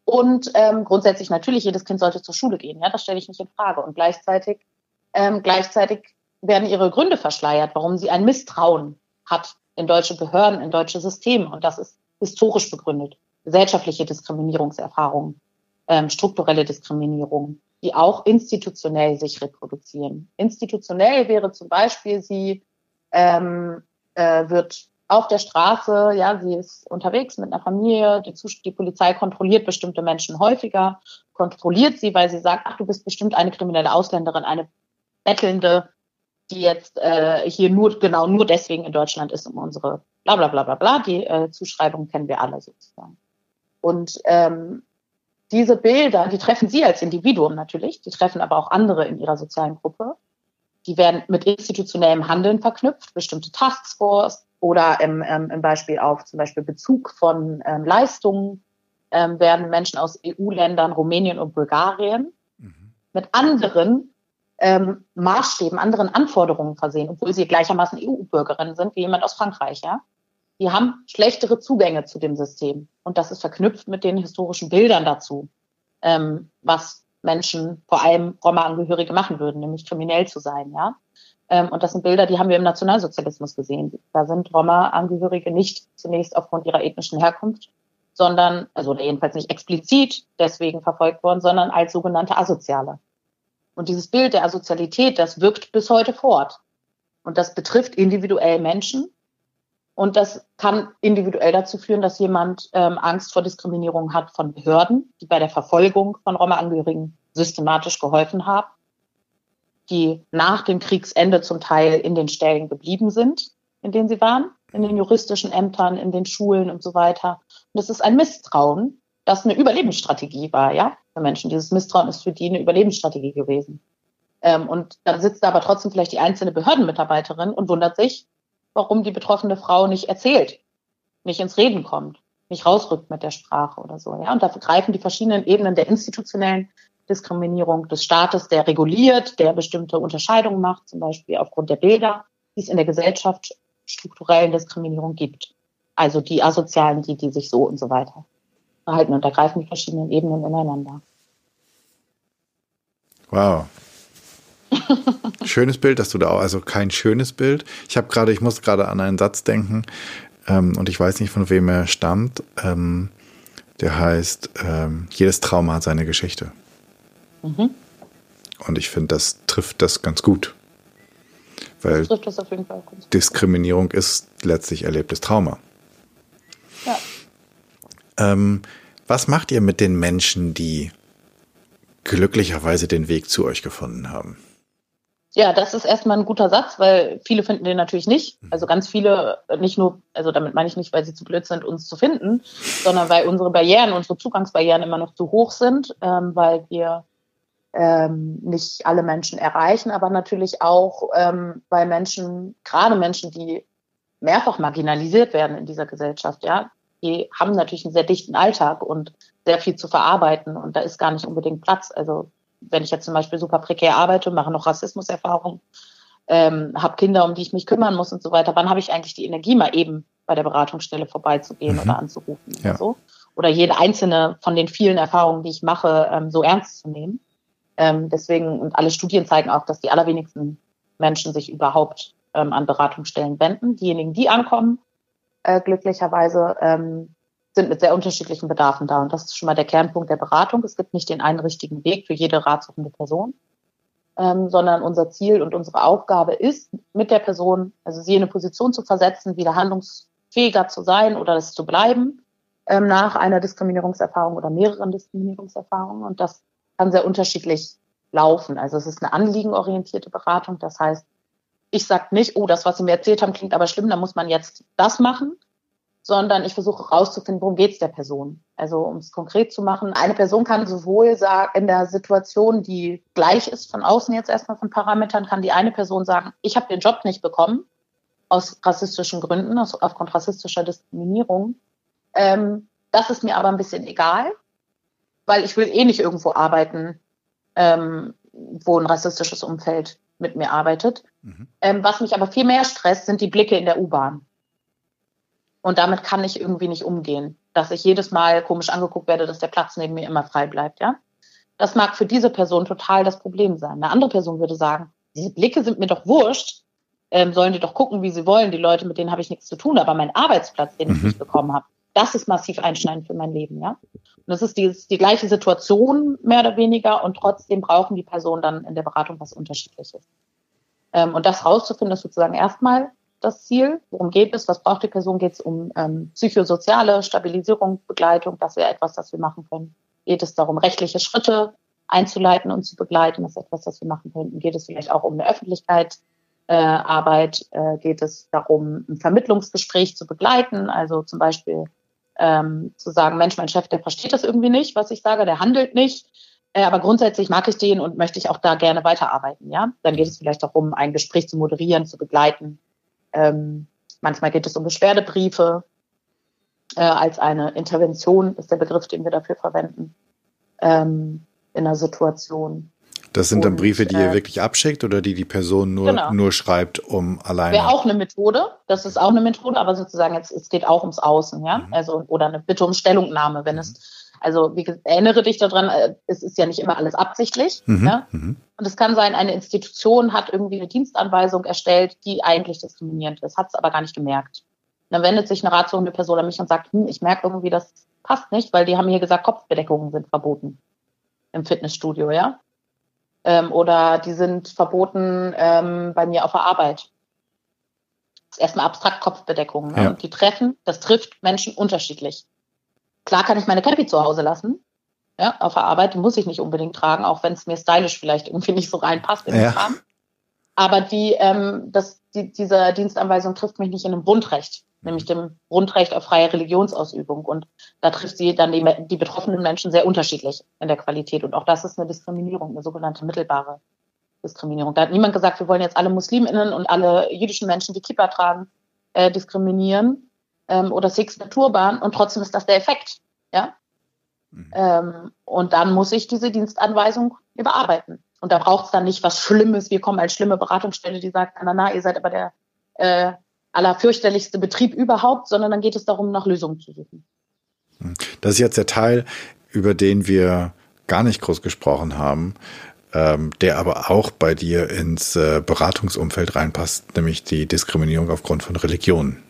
Und ähm, grundsätzlich natürlich, jedes Kind sollte zur Schule gehen. Ja, das stelle ich nicht in Frage. Und gleichzeitig, ähm, gleichzeitig werden ihre Gründe verschleiert, warum sie ein Misstrauen hat in deutsche Behörden, in deutsche Systeme. Und das ist historisch begründet. Gesellschaftliche Diskriminierungserfahrungen, ähm, strukturelle Diskriminierung, die auch institutionell sich reproduzieren. Institutionell wäre zum Beispiel, sie ähm, äh, wird auf der Straße, ja, sie ist unterwegs mit einer Familie, die, die, Polizei kontrolliert bestimmte Menschen häufiger, kontrolliert sie, weil sie sagt, ach, du bist bestimmt eine kriminelle Ausländerin, eine Bettelnde, die jetzt äh, hier nur, genau nur deswegen in Deutschland ist, um unsere bla bla bla bla bla, die äh, Zuschreibung kennen wir alle sozusagen. Und ähm, diese Bilder, die treffen sie als Individuum natürlich, die treffen aber auch andere in ihrer sozialen Gruppe. Die werden mit institutionellem Handeln verknüpft, bestimmte Taskforce oder im, ähm, im Beispiel auf zum Beispiel Bezug von ähm, Leistungen ähm, werden Menschen aus EU-Ländern, Rumänien und Bulgarien mhm. mit anderen ähm, Maßstäben, anderen Anforderungen versehen, obwohl sie gleichermaßen EU-Bürgerinnen sind wie jemand aus Frankreich, ja. Die haben schlechtere Zugänge zu dem System. Und das ist verknüpft mit den historischen Bildern dazu, ähm, was Menschen, vor allem Roma-Angehörige, machen würden, nämlich kriminell zu sein, ja. Ähm, und das sind Bilder, die haben wir im Nationalsozialismus gesehen. Da sind Roma-Angehörige nicht zunächst aufgrund ihrer ethnischen Herkunft, sondern, also jedenfalls nicht explizit deswegen verfolgt worden, sondern als sogenannte Asoziale. Und dieses Bild der Asozialität, das wirkt bis heute fort. Und das betrifft individuell Menschen. Und das kann individuell dazu führen, dass jemand ähm, Angst vor Diskriminierung hat von Behörden, die bei der Verfolgung von Roma-Angehörigen systematisch geholfen haben die nach dem Kriegsende zum Teil in den Stellen geblieben sind, in denen sie waren, in den juristischen Ämtern, in den Schulen und so weiter. Und das ist ein Misstrauen, das eine Überlebensstrategie war, ja, für Menschen. Dieses Misstrauen ist für die eine Überlebensstrategie gewesen. Ähm, und dann sitzt da aber trotzdem vielleicht die einzelne Behördenmitarbeiterin und wundert sich, warum die betroffene Frau nicht erzählt, nicht ins Reden kommt, nicht rausrückt mit der Sprache oder so. Ja, und dafür greifen die verschiedenen Ebenen der institutionellen Diskriminierung des Staates, der reguliert, der bestimmte Unterscheidungen macht, zum Beispiel aufgrund der Bilder, die es in der Gesellschaft strukturellen Diskriminierung gibt. Also die Asozialen, die, die sich so und so weiter verhalten. Und da greifen die verschiedenen Ebenen ineinander. Wow. schönes Bild, dass du da auch, also kein schönes Bild. Ich habe gerade, ich muss gerade an einen Satz denken ähm, und ich weiß nicht, von wem er stammt. Ähm, der heißt, ähm, jedes Trauma hat seine Geschichte. Mhm. Und ich finde, das trifft das ganz gut. Weil Diskriminierung ist letztlich erlebtes Trauma. Ja. Ähm, was macht ihr mit den Menschen, die glücklicherweise den Weg zu euch gefunden haben? Ja, das ist erstmal ein guter Satz, weil viele finden den natürlich nicht. Mhm. Also ganz viele, nicht nur, also damit meine ich nicht, weil sie zu blöd sind, uns zu finden, sondern weil unsere Barrieren, unsere Zugangsbarrieren immer noch zu hoch sind, ähm, weil wir ähm, nicht alle Menschen erreichen, aber natürlich auch ähm, bei Menschen, gerade Menschen, die mehrfach marginalisiert werden in dieser Gesellschaft, ja, die haben natürlich einen sehr dichten Alltag und sehr viel zu verarbeiten und da ist gar nicht unbedingt Platz. Also wenn ich jetzt zum Beispiel super prekär arbeite, mache noch Rassismuserfahrung, ähm, habe Kinder, um die ich mich kümmern muss und so weiter, wann habe ich eigentlich die Energie, mal eben bei der Beratungsstelle vorbeizugehen mhm. oder anzurufen ja. oder so? Oder jede einzelne von den vielen Erfahrungen, die ich mache, ähm, so ernst zu nehmen. Ähm, deswegen, und alle Studien zeigen auch, dass die allerwenigsten Menschen sich überhaupt ähm, an Beratungsstellen wenden. Diejenigen, die ankommen, äh, glücklicherweise, ähm, sind mit sehr unterschiedlichen Bedarfen da. Und das ist schon mal der Kernpunkt der Beratung. Es gibt nicht den einen richtigen Weg für jede ratsuchende Person, ähm, sondern unser Ziel und unsere Aufgabe ist, mit der Person, also sie in eine Position zu versetzen, wieder handlungsfähiger zu sein oder es zu bleiben ähm, nach einer Diskriminierungserfahrung oder mehreren Diskriminierungserfahrungen. Und das kann sehr unterschiedlich laufen. Also es ist eine anliegenorientierte Beratung. Das heißt, ich sage nicht, oh, das, was Sie mir erzählt haben, klingt aber schlimm, da muss man jetzt das machen, sondern ich versuche herauszufinden, worum geht es der Person. Also um es konkret zu machen, eine Person kann sowohl sagen, in der Situation, die gleich ist von außen jetzt erstmal von Parametern, kann die eine Person sagen, ich habe den Job nicht bekommen aus rassistischen Gründen, aus, aufgrund rassistischer Diskriminierung. Ähm, das ist mir aber ein bisschen egal, weil ich will eh nicht irgendwo arbeiten, ähm, wo ein rassistisches Umfeld mit mir arbeitet. Mhm. Ähm, was mich aber viel mehr stresst, sind die Blicke in der U-Bahn. Und damit kann ich irgendwie nicht umgehen, dass ich jedes Mal komisch angeguckt werde, dass der Platz neben mir immer frei bleibt, ja. Das mag für diese Person total das Problem sein. Eine andere Person würde sagen, diese Blicke sind mir doch wurscht, ähm, sollen die doch gucken, wie sie wollen. Die Leute, mit denen habe ich nichts zu tun, aber mein Arbeitsplatz, den mhm. ich nicht bekommen habe, das ist massiv einschneidend für mein Leben, ja. Und das ist die, die gleiche Situation mehr oder weniger und trotzdem brauchen die Personen dann in der Beratung was Unterschiedliches. Ähm, und das rauszufinden, ist sozusagen erstmal das Ziel. Worum geht es? Was braucht die Person? Geht es um ähm, psychosoziale Stabilisierung, Begleitung? Das wäre etwas, das wir machen können. Geht es darum, rechtliche Schritte einzuleiten und zu begleiten? Das ist etwas, das wir machen könnten. Geht es vielleicht auch um eine Öffentlichkeit? Äh, Arbeit äh, geht es darum, ein Vermittlungsgespräch zu begleiten, also zum Beispiel ähm, zu sagen, Mensch, mein Chef, der versteht das irgendwie nicht, was ich sage, der handelt nicht, äh, aber grundsätzlich mag ich den und möchte ich auch da gerne weiterarbeiten, ja. Dann geht es vielleicht darum, ein Gespräch zu moderieren, zu begleiten, ähm, manchmal geht es um Beschwerdebriefe äh, als eine Intervention, ist der Begriff, den wir dafür verwenden, ähm, in einer Situation. Das sind dann Briefe, die ihr äh, wirklich abschickt oder die die Person nur, genau. nur schreibt, um alleine. Wäre auch eine Methode. Das ist auch eine Methode, aber sozusagen jetzt, es geht auch ums Außen, ja. Mhm. Also, oder eine Bitte um Stellungnahme, wenn mhm. es also wie gesagt, erinnere dich daran, äh, es ist ja nicht immer alles absichtlich. Mhm, ja? Mhm. Und es kann sein, eine Institution hat irgendwie eine Dienstanweisung erstellt, die eigentlich diskriminierend ist, hat es aber gar nicht gemerkt. Und dann wendet sich eine ratsuchende Person an mich und sagt, hm, ich merke irgendwie, das passt nicht, weil die haben hier gesagt, Kopfbedeckungen sind verboten im Fitnessstudio, ja. Ähm, oder die sind verboten ähm, bei mir auf der Arbeit. Das ist erstmal abstrakt Kopfbedeckungen. Ne? Ja. Und die treffen, das trifft Menschen unterschiedlich. Klar kann ich meine Cappy zu Hause lassen. Ja, auf der Arbeit muss ich nicht unbedingt tragen, auch wenn es mir stylisch vielleicht irgendwie nicht so reinpasst in den ja. Kram. Aber die, ähm, das, die, diese Dienstanweisung trifft mich nicht in einem Grundrecht, nämlich dem Grundrecht auf freie Religionsausübung. Und da trifft sie dann die, die betroffenen Menschen sehr unterschiedlich in der Qualität. Und auch das ist eine Diskriminierung, eine sogenannte mittelbare Diskriminierung. Da hat niemand gesagt, wir wollen jetzt alle Musliminnen und alle jüdischen Menschen, die Kippa tragen, äh, diskriminieren, ähm, oder Six Turban und trotzdem ist das der Effekt. Ja? Mhm. Ähm, und dann muss ich diese Dienstanweisung überarbeiten. Und da braucht es dann nicht was Schlimmes. Wir kommen als schlimme Beratungsstelle, die sagt, na, na, ihr seid aber der äh, allerfürchterlichste Betrieb überhaupt, sondern dann geht es darum, nach Lösungen zu suchen. Mhm. Das ist jetzt der Teil, über den wir gar nicht groß gesprochen haben, ähm, der aber auch bei dir ins äh, Beratungsumfeld reinpasst, nämlich die Diskriminierung aufgrund von Religion.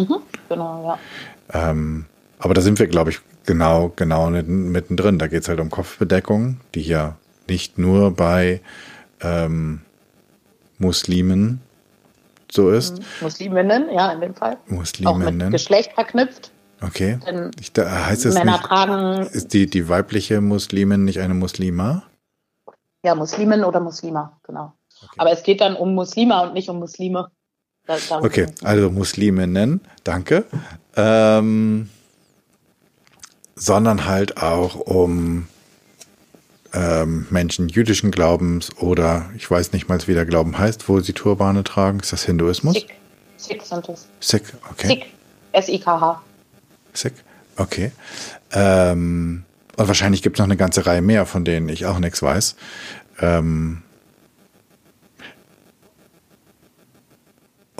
Mhm, genau, ja. Ähm, aber da sind wir, glaube ich, genau, genau mittendrin. Da geht es halt um Kopfbedeckung, die ja nicht nur bei ähm, Muslimen so ist. Mhm. Musliminnen, ja, in dem Fall. Musliminnen. Auch mit Geschlecht verknüpft. Okay. Ich, da heißt es Männer nicht, tragen. Ist die, die weibliche Muslimin nicht eine Muslima? Ja, Muslimin oder Muslima, genau. Okay. Aber es geht dann um Muslima und nicht um Muslime. Okay, also Musliminnen, danke. Ähm, sondern halt auch um ähm, Menschen jüdischen Glaubens oder ich weiß nicht mal, wie der Glauben heißt, wo sie Turbane tragen. Ist das Hinduismus? Sikh. Sikh sind es. Sikh, okay. Sikh. S-I-K-H. Sikh, okay. Ähm, und wahrscheinlich gibt es noch eine ganze Reihe mehr, von denen ich auch nichts weiß. Ähm,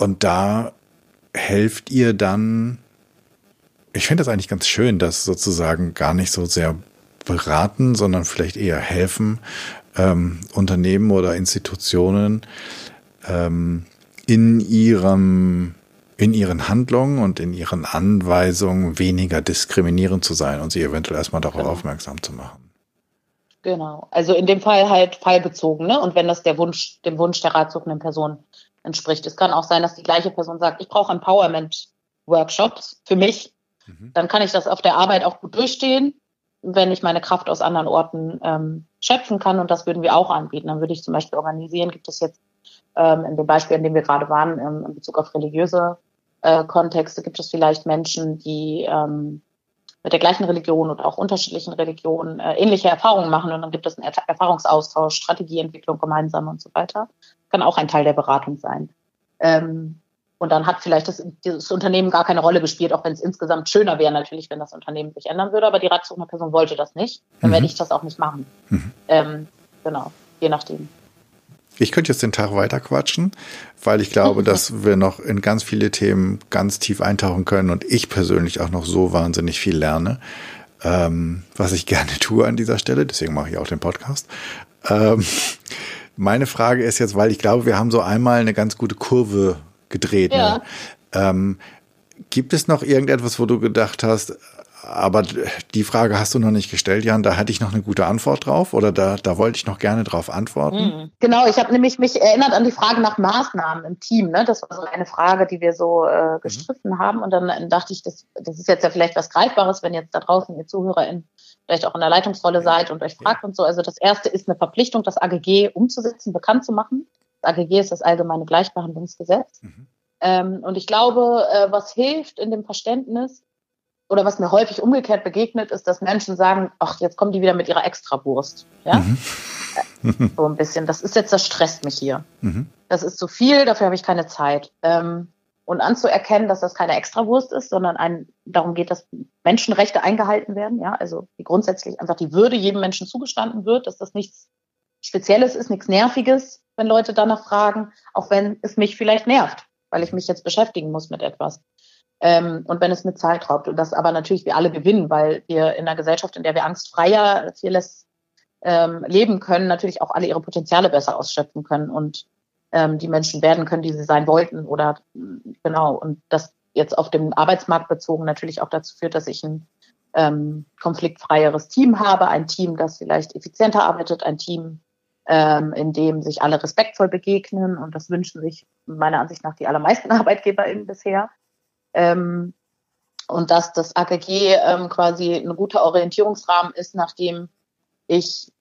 Und da helft ihr dann, ich finde das eigentlich ganz schön, dass sozusagen gar nicht so sehr beraten, sondern vielleicht eher helfen, ähm, Unternehmen oder Institutionen ähm, in ihrem in ihren Handlungen und in ihren Anweisungen weniger diskriminierend zu sein und sie eventuell erstmal darauf genau. aufmerksam zu machen. Genau. Also in dem Fall halt fallbezogen, ne? Und wenn das der Wunsch, dem Wunsch der ratsuchenden Person entspricht. Es kann auch sein, dass die gleiche Person sagt, ich brauche Empowerment-Workshops für mich. Mhm. Dann kann ich das auf der Arbeit auch gut durchstehen, wenn ich meine Kraft aus anderen Orten ähm, schöpfen kann. Und das würden wir auch anbieten. Dann würde ich zum Beispiel organisieren, gibt es jetzt ähm, in dem Beispiel, in dem wir gerade waren, ähm, in Bezug auf religiöse äh, Kontexte gibt es vielleicht Menschen, die ähm, mit der gleichen Religion oder auch unterschiedlichen Religionen äh, ähnliche Erfahrungen machen und dann gibt es einen er Erfahrungsaustausch, Strategieentwicklung gemeinsam und so weiter. Kann auch ein Teil der Beratung sein. Ähm, und dann hat vielleicht das, das Unternehmen gar keine Rolle gespielt, auch wenn es insgesamt schöner wäre natürlich, wenn das Unternehmen sich ändern würde, aber die ratsuchende Person wollte das nicht. Dann mhm. werde ich das auch nicht machen. Mhm. Ähm, genau, je nachdem. Ich könnte jetzt den Tag weiter quatschen, weil ich glaube, dass wir noch in ganz viele Themen ganz tief eintauchen können und ich persönlich auch noch so wahnsinnig viel lerne, ähm, was ich gerne tue an dieser Stelle. Deswegen mache ich auch den Podcast. Ähm, meine Frage ist jetzt, weil ich glaube, wir haben so einmal eine ganz gute Kurve gedreht. Ne? Ja. Ne? Ähm, gibt es noch irgendetwas, wo du gedacht hast, aber die Frage hast du noch nicht gestellt, Jan. Da hatte ich noch eine gute Antwort drauf oder da, da wollte ich noch gerne drauf antworten. Mhm. Genau, ich habe nämlich mich erinnert an die Frage nach Maßnahmen im Team. Ne? Das war so eine Frage, die wir so äh, mhm. gestriffen mhm. haben. Und dann dachte ich, das, das ist jetzt ja vielleicht was Greifbares, wenn jetzt da draußen ihr ZuhörerInnen vielleicht auch in der Leitungsrolle seid und euch fragt und so. Also das erste ist eine Verpflichtung, das AGG umzusetzen, bekannt zu machen. Das AGG ist das Allgemeine Gleichbehandlungsgesetz. Mhm. Ähm, und ich glaube, äh, was hilft in dem Verständnis, oder was mir häufig umgekehrt begegnet, ist, dass Menschen sagen, ach, jetzt kommen die wieder mit ihrer Extrawurst. Ja? Mhm. So ein bisschen. Das ist jetzt, das stresst mich hier. Mhm. Das ist zu viel, dafür habe ich keine Zeit. Ähm, und anzuerkennen, dass das keine Extrawurst ist, sondern ein, darum geht, dass Menschenrechte eingehalten werden, ja, also die grundsätzlich einfach die Würde jedem Menschen zugestanden wird, dass das nichts Spezielles ist, nichts Nerviges, wenn Leute danach fragen, auch wenn es mich vielleicht nervt, weil ich mich jetzt beschäftigen muss mit etwas. Ähm, und wenn es mit Zeit raubt. Und das aber natürlich wir alle gewinnen, weil wir in einer Gesellschaft, in der wir angstfreier, vieles ähm, leben können, natürlich auch alle ihre Potenziale besser ausschöpfen können und ähm, die Menschen werden können, die sie sein wollten. Oder genau, und das jetzt auf dem Arbeitsmarkt bezogen natürlich auch dazu führt, dass ich ein ähm, konfliktfreieres Team habe, ein Team, das vielleicht effizienter arbeitet, ein Team, ähm, in dem sich alle respektvoll begegnen. Und das wünschen sich meiner Ansicht nach die allermeisten ArbeitgeberInnen bisher. Ähm, und dass das AKG ähm, quasi ein guter Orientierungsrahmen ist, nachdem ich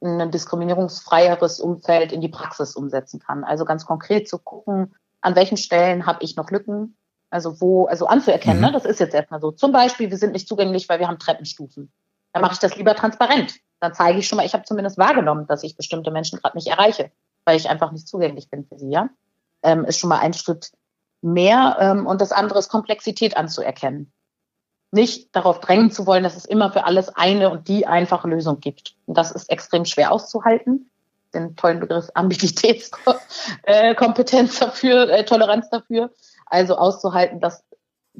ein diskriminierungsfreieres Umfeld in die Praxis umsetzen kann. Also ganz konkret zu gucken, an welchen Stellen habe ich noch Lücken, also wo, also anzuerkennen, mhm. ne? das ist jetzt erstmal so. Zum Beispiel, wir sind nicht zugänglich, weil wir haben Treppenstufen. Dann mache ich das lieber transparent. Dann zeige ich schon mal, ich habe zumindest wahrgenommen, dass ich bestimmte Menschen gerade nicht erreiche, weil ich einfach nicht zugänglich bin für sie, ja. Ähm, ist schon mal ein Schritt mehr ähm, und das andere ist Komplexität anzuerkennen. Nicht darauf drängen zu wollen, dass es immer für alles eine und die einfache Lösung gibt. Und das ist extrem schwer auszuhalten. Den tollen Begriff Ambiguitätskompetenz dafür, äh, Toleranz dafür. Also auszuhalten, dass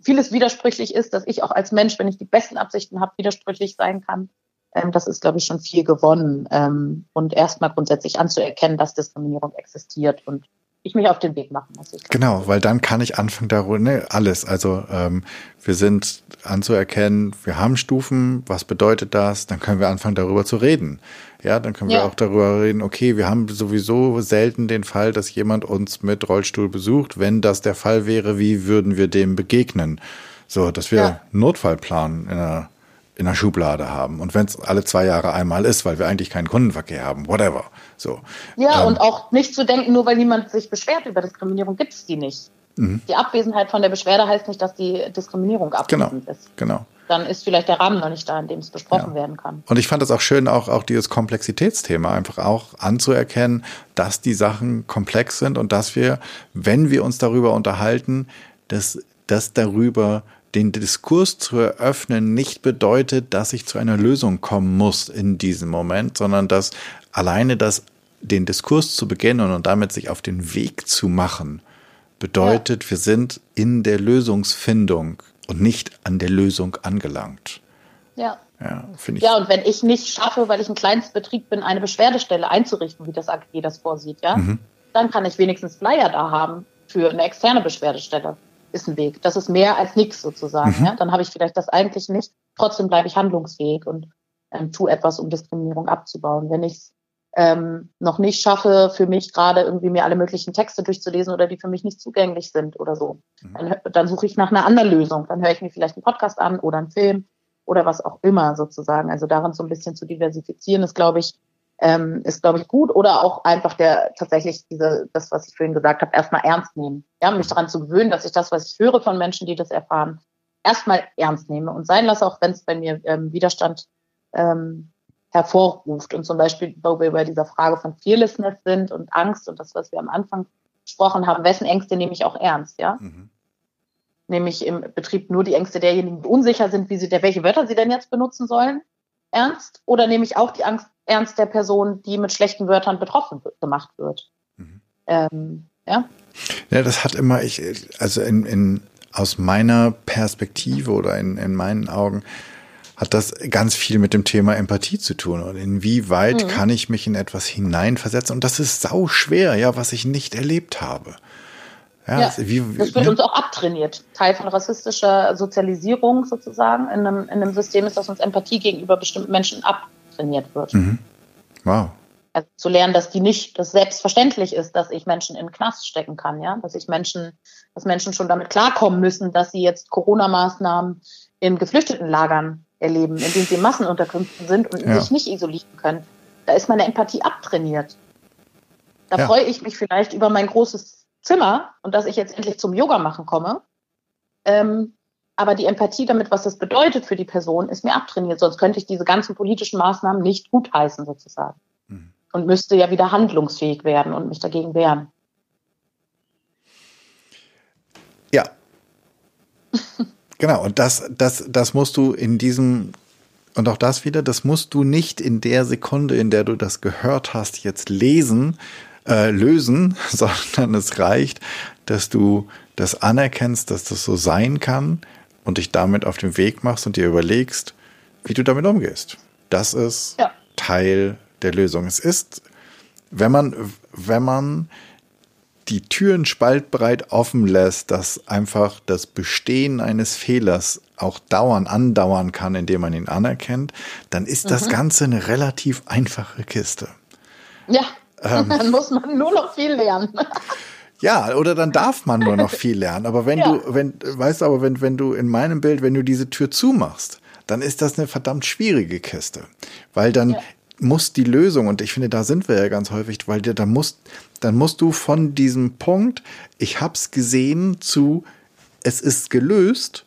vieles widersprüchlich ist, dass ich auch als Mensch, wenn ich die besten Absichten habe, widersprüchlich sein kann. Ähm, das ist, glaube ich, schon viel gewonnen. Ähm, und erstmal grundsätzlich anzuerkennen, dass Diskriminierung existiert und ich mich auf den Weg machen muss. Genau, weil dann kann ich anfangen darüber, ne, alles. Also ähm, wir sind anzuerkennen, wir haben Stufen, was bedeutet das? Dann können wir anfangen darüber zu reden. Ja, dann können wir ja. auch darüber reden, okay, wir haben sowieso selten den Fall, dass jemand uns mit Rollstuhl besucht. Wenn das der Fall wäre, wie würden wir dem begegnen? So, dass wir ja. Notfallplan in einer in der Schublade haben. Und wenn es alle zwei Jahre einmal ist, weil wir eigentlich keinen Kundenverkehr haben, whatever. So. Ja, ähm, und auch nicht zu denken, nur weil niemand sich beschwert über Diskriminierung, gibt es die nicht. Mhm. Die Abwesenheit von der Beschwerde heißt nicht, dass die Diskriminierung abwesend genau, ist. Genau. Dann ist vielleicht der Rahmen noch nicht da, in dem es besprochen ja. werden kann. Und ich fand es auch schön, auch, auch dieses Komplexitätsthema einfach auch anzuerkennen, dass die Sachen komplex sind und dass wir, wenn wir uns darüber unterhalten, dass, dass darüber den Diskurs zu eröffnen nicht bedeutet, dass ich zu einer Lösung kommen muss in diesem Moment, sondern dass alleine das, den Diskurs zu beginnen und damit sich auf den Weg zu machen, bedeutet, ja. wir sind in der Lösungsfindung und nicht an der Lösung angelangt. Ja. Ja, ich. Ja, und wenn ich nicht schaffe, weil ich ein kleines Betrieb bin, eine Beschwerdestelle einzurichten, wie das AGG das vorsieht, ja, mhm. dann kann ich wenigstens Flyer da haben für eine externe Beschwerdestelle. Ist ein Weg. Das ist mehr als nichts sozusagen. Mhm. Ja? Dann habe ich vielleicht das eigentlich nicht. Trotzdem bleibe ich handlungsfähig und ähm, tue etwas, um Diskriminierung abzubauen. Wenn ich es ähm, noch nicht schaffe, für mich gerade irgendwie mir alle möglichen Texte durchzulesen oder die für mich nicht zugänglich sind oder so, mhm. dann, dann suche ich nach einer anderen Lösung. Dann höre ich mir vielleicht einen Podcast an oder einen Film oder was auch immer sozusagen. Also daran so ein bisschen zu diversifizieren, ist, glaube ich, ähm, ist, glaube ich, gut. Oder auch einfach der tatsächlich diese, das, was ich vorhin gesagt habe, erstmal ernst nehmen. Ja, mich daran zu gewöhnen, dass ich das, was ich höre von Menschen, die das erfahren, erstmal ernst nehme und sein lasse, auch wenn es bei mir ähm, Widerstand ähm, hervorruft. Und zum Beispiel, wo wir bei dieser Frage von Fearlessness sind und Angst und das, was wir am Anfang gesprochen haben, wessen Ängste nehme ich auch ernst, ja? Mhm. Nämlich im Betrieb nur die Ängste derjenigen, die unsicher sind, wie sie, der, welche Wörter sie denn jetzt benutzen sollen, ernst? Oder nehme ich auch die Angst ernst der Person, die mit schlechten Wörtern betroffen gemacht wird? Mhm. Ähm, ja? Ja, das hat immer, ich, also in, in, aus meiner Perspektive oder in, in meinen Augen, hat das ganz viel mit dem Thema Empathie zu tun. Und inwieweit mhm. kann ich mich in etwas hineinversetzen? Und das ist sau schwer, ja, was ich nicht erlebt habe. Ja, ja wie, das wird uns auch abtrainiert. Teil von rassistischer Sozialisierung sozusagen in einem, in einem System ist, dass uns Empathie gegenüber bestimmten Menschen abtrainiert wird. Mhm. Wow. Also zu lernen, dass die nicht, dass selbstverständlich ist, dass ich Menschen in den Knast stecken kann, ja, dass ich Menschen, dass Menschen schon damit klarkommen müssen, dass sie jetzt Corona-Maßnahmen in Geflüchtetenlagern erleben, in denen sie Massenunterkünften sind und ja. sich nicht isolieren können. Da ist meine Empathie abtrainiert. Da ja. freue ich mich vielleicht über mein großes Zimmer und dass ich jetzt endlich zum Yoga machen komme. Ähm, aber die Empathie damit, was das bedeutet für die Person, ist mir abtrainiert. Sonst könnte ich diese ganzen politischen Maßnahmen nicht gutheißen, sozusagen. Mhm. Und müsste ja wieder handlungsfähig werden und mich dagegen wehren. Ja. Genau, und das, das, das musst du in diesem, und auch das wieder, das musst du nicht in der Sekunde, in der du das gehört hast, jetzt lesen, äh, lösen, sondern es reicht, dass du das anerkennst, dass das so sein kann und dich damit auf den Weg machst und dir überlegst, wie du damit umgehst. Das ist ja. Teil der Lösung. Es ist, wenn man, wenn man die Türen spaltbreit offen lässt, dass einfach das Bestehen eines Fehlers auch dauern, andauern kann, indem man ihn anerkennt, dann ist mhm. das Ganze eine relativ einfache Kiste. Ja, ähm, dann muss man nur noch viel lernen. Ja, oder dann darf man nur noch viel lernen. Aber wenn ja. du, wenn, weißt du, aber wenn, wenn du in meinem Bild, wenn du diese Tür zumachst, dann ist das eine verdammt schwierige Kiste. Weil dann ja muss die Lösung, und ich finde, da sind wir ja ganz häufig, weil dir, da musst, dann musst du von diesem Punkt, ich hab's gesehen, zu es ist gelöst,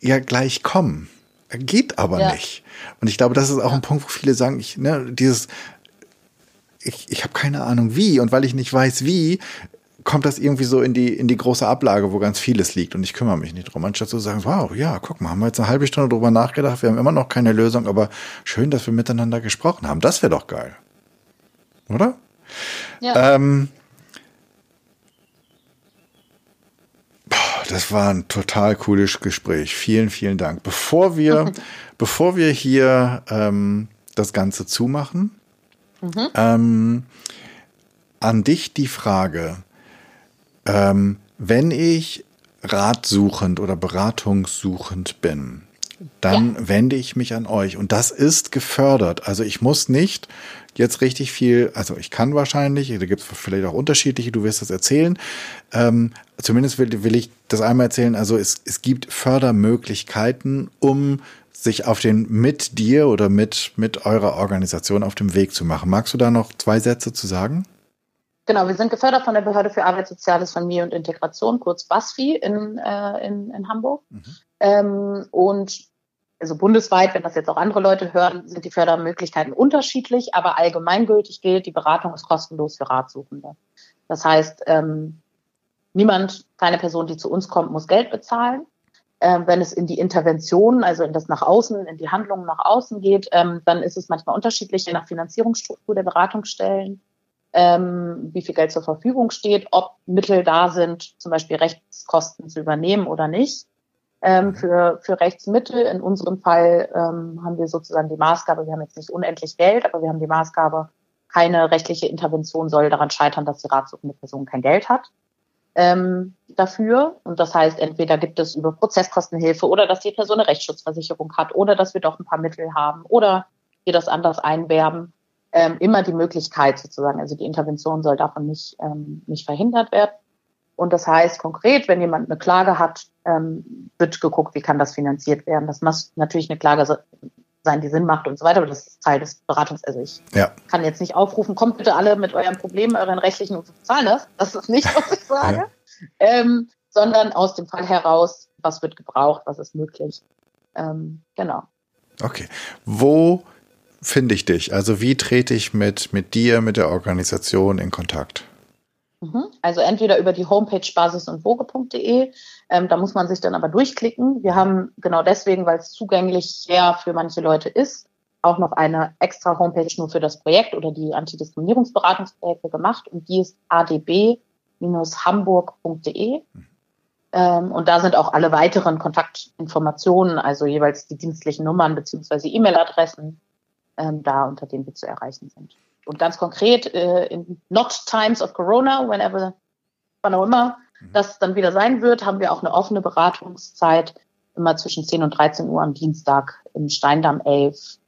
ja gleich kommen. Geht aber ja. nicht. Und ich glaube, das ist auch ein Punkt, wo viele sagen, ich, ne, dieses, ich, ich habe keine Ahnung wie, und weil ich nicht weiß wie, kommt das irgendwie so in die, in die große Ablage, wo ganz vieles liegt und ich kümmere mich nicht drum. Anstatt zu sagen, wow, ja, guck mal, haben wir jetzt eine halbe Stunde drüber nachgedacht, wir haben immer noch keine Lösung, aber schön, dass wir miteinander gesprochen haben. Das wäre doch geil. Oder? Ja. Ähm, das war ein total cooles Gespräch. Vielen, vielen Dank. Bevor wir, bevor wir hier ähm, das Ganze zumachen, mhm. ähm, an dich die Frage, ähm, wenn ich ratsuchend oder beratungssuchend bin, dann ja. wende ich mich an euch. Und das ist gefördert. Also ich muss nicht jetzt richtig viel, also ich kann wahrscheinlich, da gibt es vielleicht auch unterschiedliche, du wirst das erzählen. Ähm, zumindest will, will ich das einmal erzählen. Also es, es gibt Fördermöglichkeiten, um sich auf den mit dir oder mit, mit eurer Organisation auf dem Weg zu machen. Magst du da noch zwei Sätze zu sagen? Genau, wir sind gefördert von der Behörde für Arbeit, Soziales, Familie und Integration, kurz BASFI in, äh, in, in Hamburg. Mhm. Ähm, und also bundesweit, wenn das jetzt auch andere Leute hören, sind die Fördermöglichkeiten unterschiedlich, aber allgemeingültig gilt, die Beratung ist kostenlos für Ratsuchende. Das heißt, ähm, niemand, keine Person, die zu uns kommt, muss Geld bezahlen. Ähm, wenn es in die Intervention, also in das nach außen, in die Handlungen nach außen geht, ähm, dann ist es manchmal unterschiedlich, je nach Finanzierungsstruktur der Beratungsstellen ähm, wie viel Geld zur Verfügung steht, ob Mittel da sind, zum Beispiel Rechtskosten zu übernehmen oder nicht. Ähm, mhm. für, für Rechtsmittel, in unserem Fall ähm, haben wir sozusagen die Maßgabe, wir haben jetzt nicht unendlich Geld, aber wir haben die Maßgabe, keine rechtliche Intervention soll daran scheitern, dass die ratsuchende Person kein Geld hat. Ähm, dafür. Und das heißt, entweder gibt es über Prozesskostenhilfe oder dass die Person eine Rechtsschutzversicherung hat oder dass wir doch ein paar Mittel haben oder wir das anders einwerben. Ähm, immer die Möglichkeit sozusagen, also die Intervention soll davon nicht, ähm, nicht verhindert werden. Und das heißt konkret, wenn jemand eine Klage hat, ähm, wird geguckt, wie kann das finanziert werden. Das muss natürlich eine Klage sein, die Sinn macht und so weiter, aber das ist Teil des Beratungs. Also ich ja. kann jetzt nicht aufrufen, kommt bitte alle mit euren Problemen, euren rechtlichen und bezahlen das. Das ist nicht, was ich sage. Ähm, sondern aus dem Fall heraus, was wird gebraucht, was ist möglich. Ähm, genau. Okay. Wo finde ich dich? Also wie trete ich mit, mit dir, mit der Organisation in Kontakt? Mhm. Also entweder über die Homepage basis und woge.de, ähm, da muss man sich dann aber durchklicken. Wir haben genau deswegen, weil es zugänglich ja für manche Leute ist, auch noch eine extra Homepage nur für das Projekt oder die Antidiskriminierungsberatungsprojekte gemacht und die ist adb-hamburg.de. Ähm, und da sind auch alle weiteren Kontaktinformationen, also jeweils die dienstlichen Nummern beziehungsweise E-Mail-Adressen, ähm, da unter denen wir zu erreichen sind. Und ganz konkret, äh, in not times of Corona, whenever, wann auch immer. Das dann wieder sein wird, haben wir auch eine offene Beratungszeit immer zwischen 10 und 13 Uhr am Dienstag im Steindamm 11.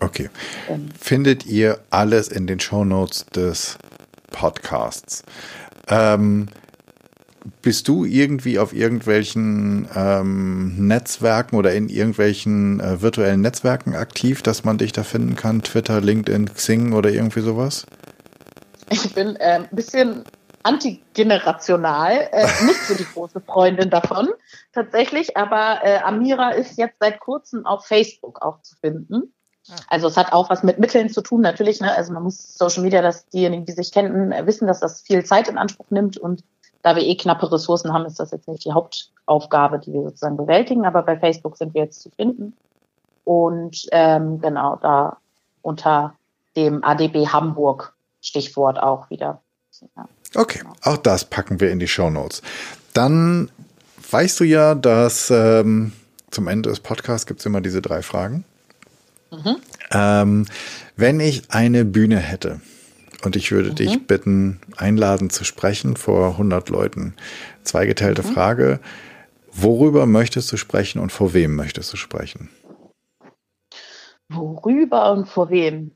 Okay. Ähm, Findet ihr alles in den Show Notes des Podcasts? Ähm, bist du irgendwie auf irgendwelchen ähm, Netzwerken oder in irgendwelchen äh, virtuellen Netzwerken aktiv, dass man dich da finden kann? Twitter, LinkedIn, Xing oder irgendwie sowas? Ich bin äh, ein bisschen antigenerational, äh, nicht so die große Freundin davon tatsächlich, aber äh, Amira ist jetzt seit kurzem auf Facebook auch zu finden. Ah. Also es hat auch was mit Mitteln zu tun, natürlich. Ne? Also man muss Social Media, dass diejenigen, die sich kennen, wissen, dass das viel Zeit in Anspruch nimmt und da wir eh knappe Ressourcen haben, ist das jetzt nicht die Hauptaufgabe, die wir sozusagen bewältigen, aber bei Facebook sind wir jetzt zu finden. Und ähm, genau, da unter dem ADB Hamburg Stichwort auch wieder. Ja. Okay, auch das packen wir in die Show Notes. Dann weißt du ja, dass ähm, zum Ende des Podcasts gibt es immer diese drei Fragen. Mhm. Ähm, wenn ich eine Bühne hätte, und ich würde mhm. dich bitten, einladen zu sprechen vor 100 Leuten. Zweigeteilte mhm. Frage. Worüber möchtest du sprechen und vor wem möchtest du sprechen? Worüber und vor wem?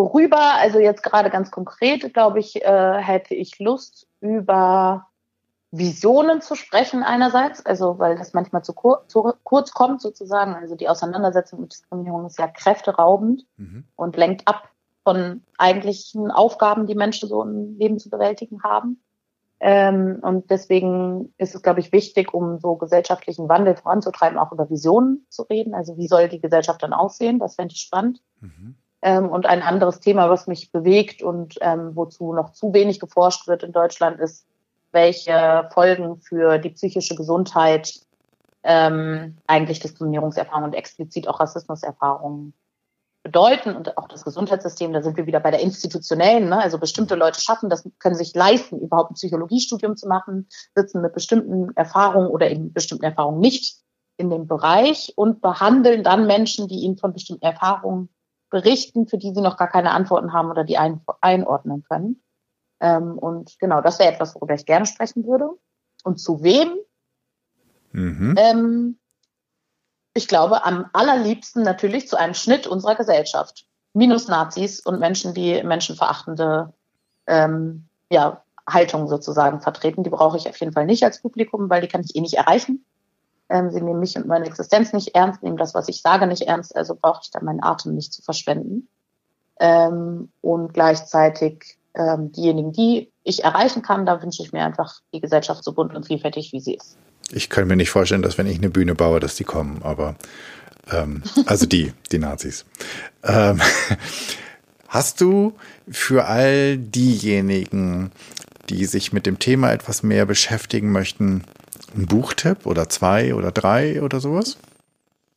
Worüber, also jetzt gerade ganz konkret, glaube ich, äh, hätte ich Lust, über Visionen zu sprechen einerseits, also weil das manchmal zu, kur zu kurz kommt sozusagen. Also die Auseinandersetzung mit Diskriminierung ist ja kräfteraubend mhm. und lenkt ab von eigentlichen Aufgaben, die Menschen so im Leben zu bewältigen haben. Ähm, und deswegen ist es, glaube ich, wichtig, um so gesellschaftlichen Wandel voranzutreiben, auch über Visionen zu reden. Also wie soll die Gesellschaft dann aussehen? Das fände ich spannend. Mhm. Ähm, und ein anderes Thema, was mich bewegt und ähm, wozu noch zu wenig geforscht wird in Deutschland, ist, welche Folgen für die psychische Gesundheit ähm, eigentlich Diskriminierungserfahrungen und explizit auch Rassismuserfahrungen bedeuten und auch das Gesundheitssystem, da sind wir wieder bei der institutionellen, ne? also bestimmte Leute schaffen das, können sich leisten, überhaupt ein Psychologiestudium zu machen, sitzen mit bestimmten Erfahrungen oder eben bestimmten Erfahrungen nicht in dem Bereich und behandeln dann Menschen, die ihnen von bestimmten Erfahrungen berichten, für die sie noch gar keine Antworten haben oder die ein, einordnen können. Ähm, und genau, das wäre etwas, worüber ich gerne sprechen würde. Und zu wem? Mhm. Ähm, ich glaube, am allerliebsten natürlich zu einem Schnitt unserer Gesellschaft. Minus Nazis und Menschen, die menschenverachtende ähm, ja, Haltung sozusagen vertreten. Die brauche ich auf jeden Fall nicht als Publikum, weil die kann ich eh nicht erreichen. Ähm, sie nehmen mich und meine Existenz nicht ernst, nehmen das, was ich sage, nicht ernst, also brauche ich dann meinen Atem nicht zu verschwenden. Ähm, und gleichzeitig ähm, diejenigen, die ich erreichen kann, da wünsche ich mir einfach die Gesellschaft so bunt und vielfältig, wie sie ist ich kann mir nicht vorstellen, dass wenn ich eine Bühne baue, dass die kommen, aber ähm, also die, die Nazis. Ähm, hast du für all diejenigen, die sich mit dem Thema etwas mehr beschäftigen möchten, einen Buchtipp oder zwei oder drei oder sowas?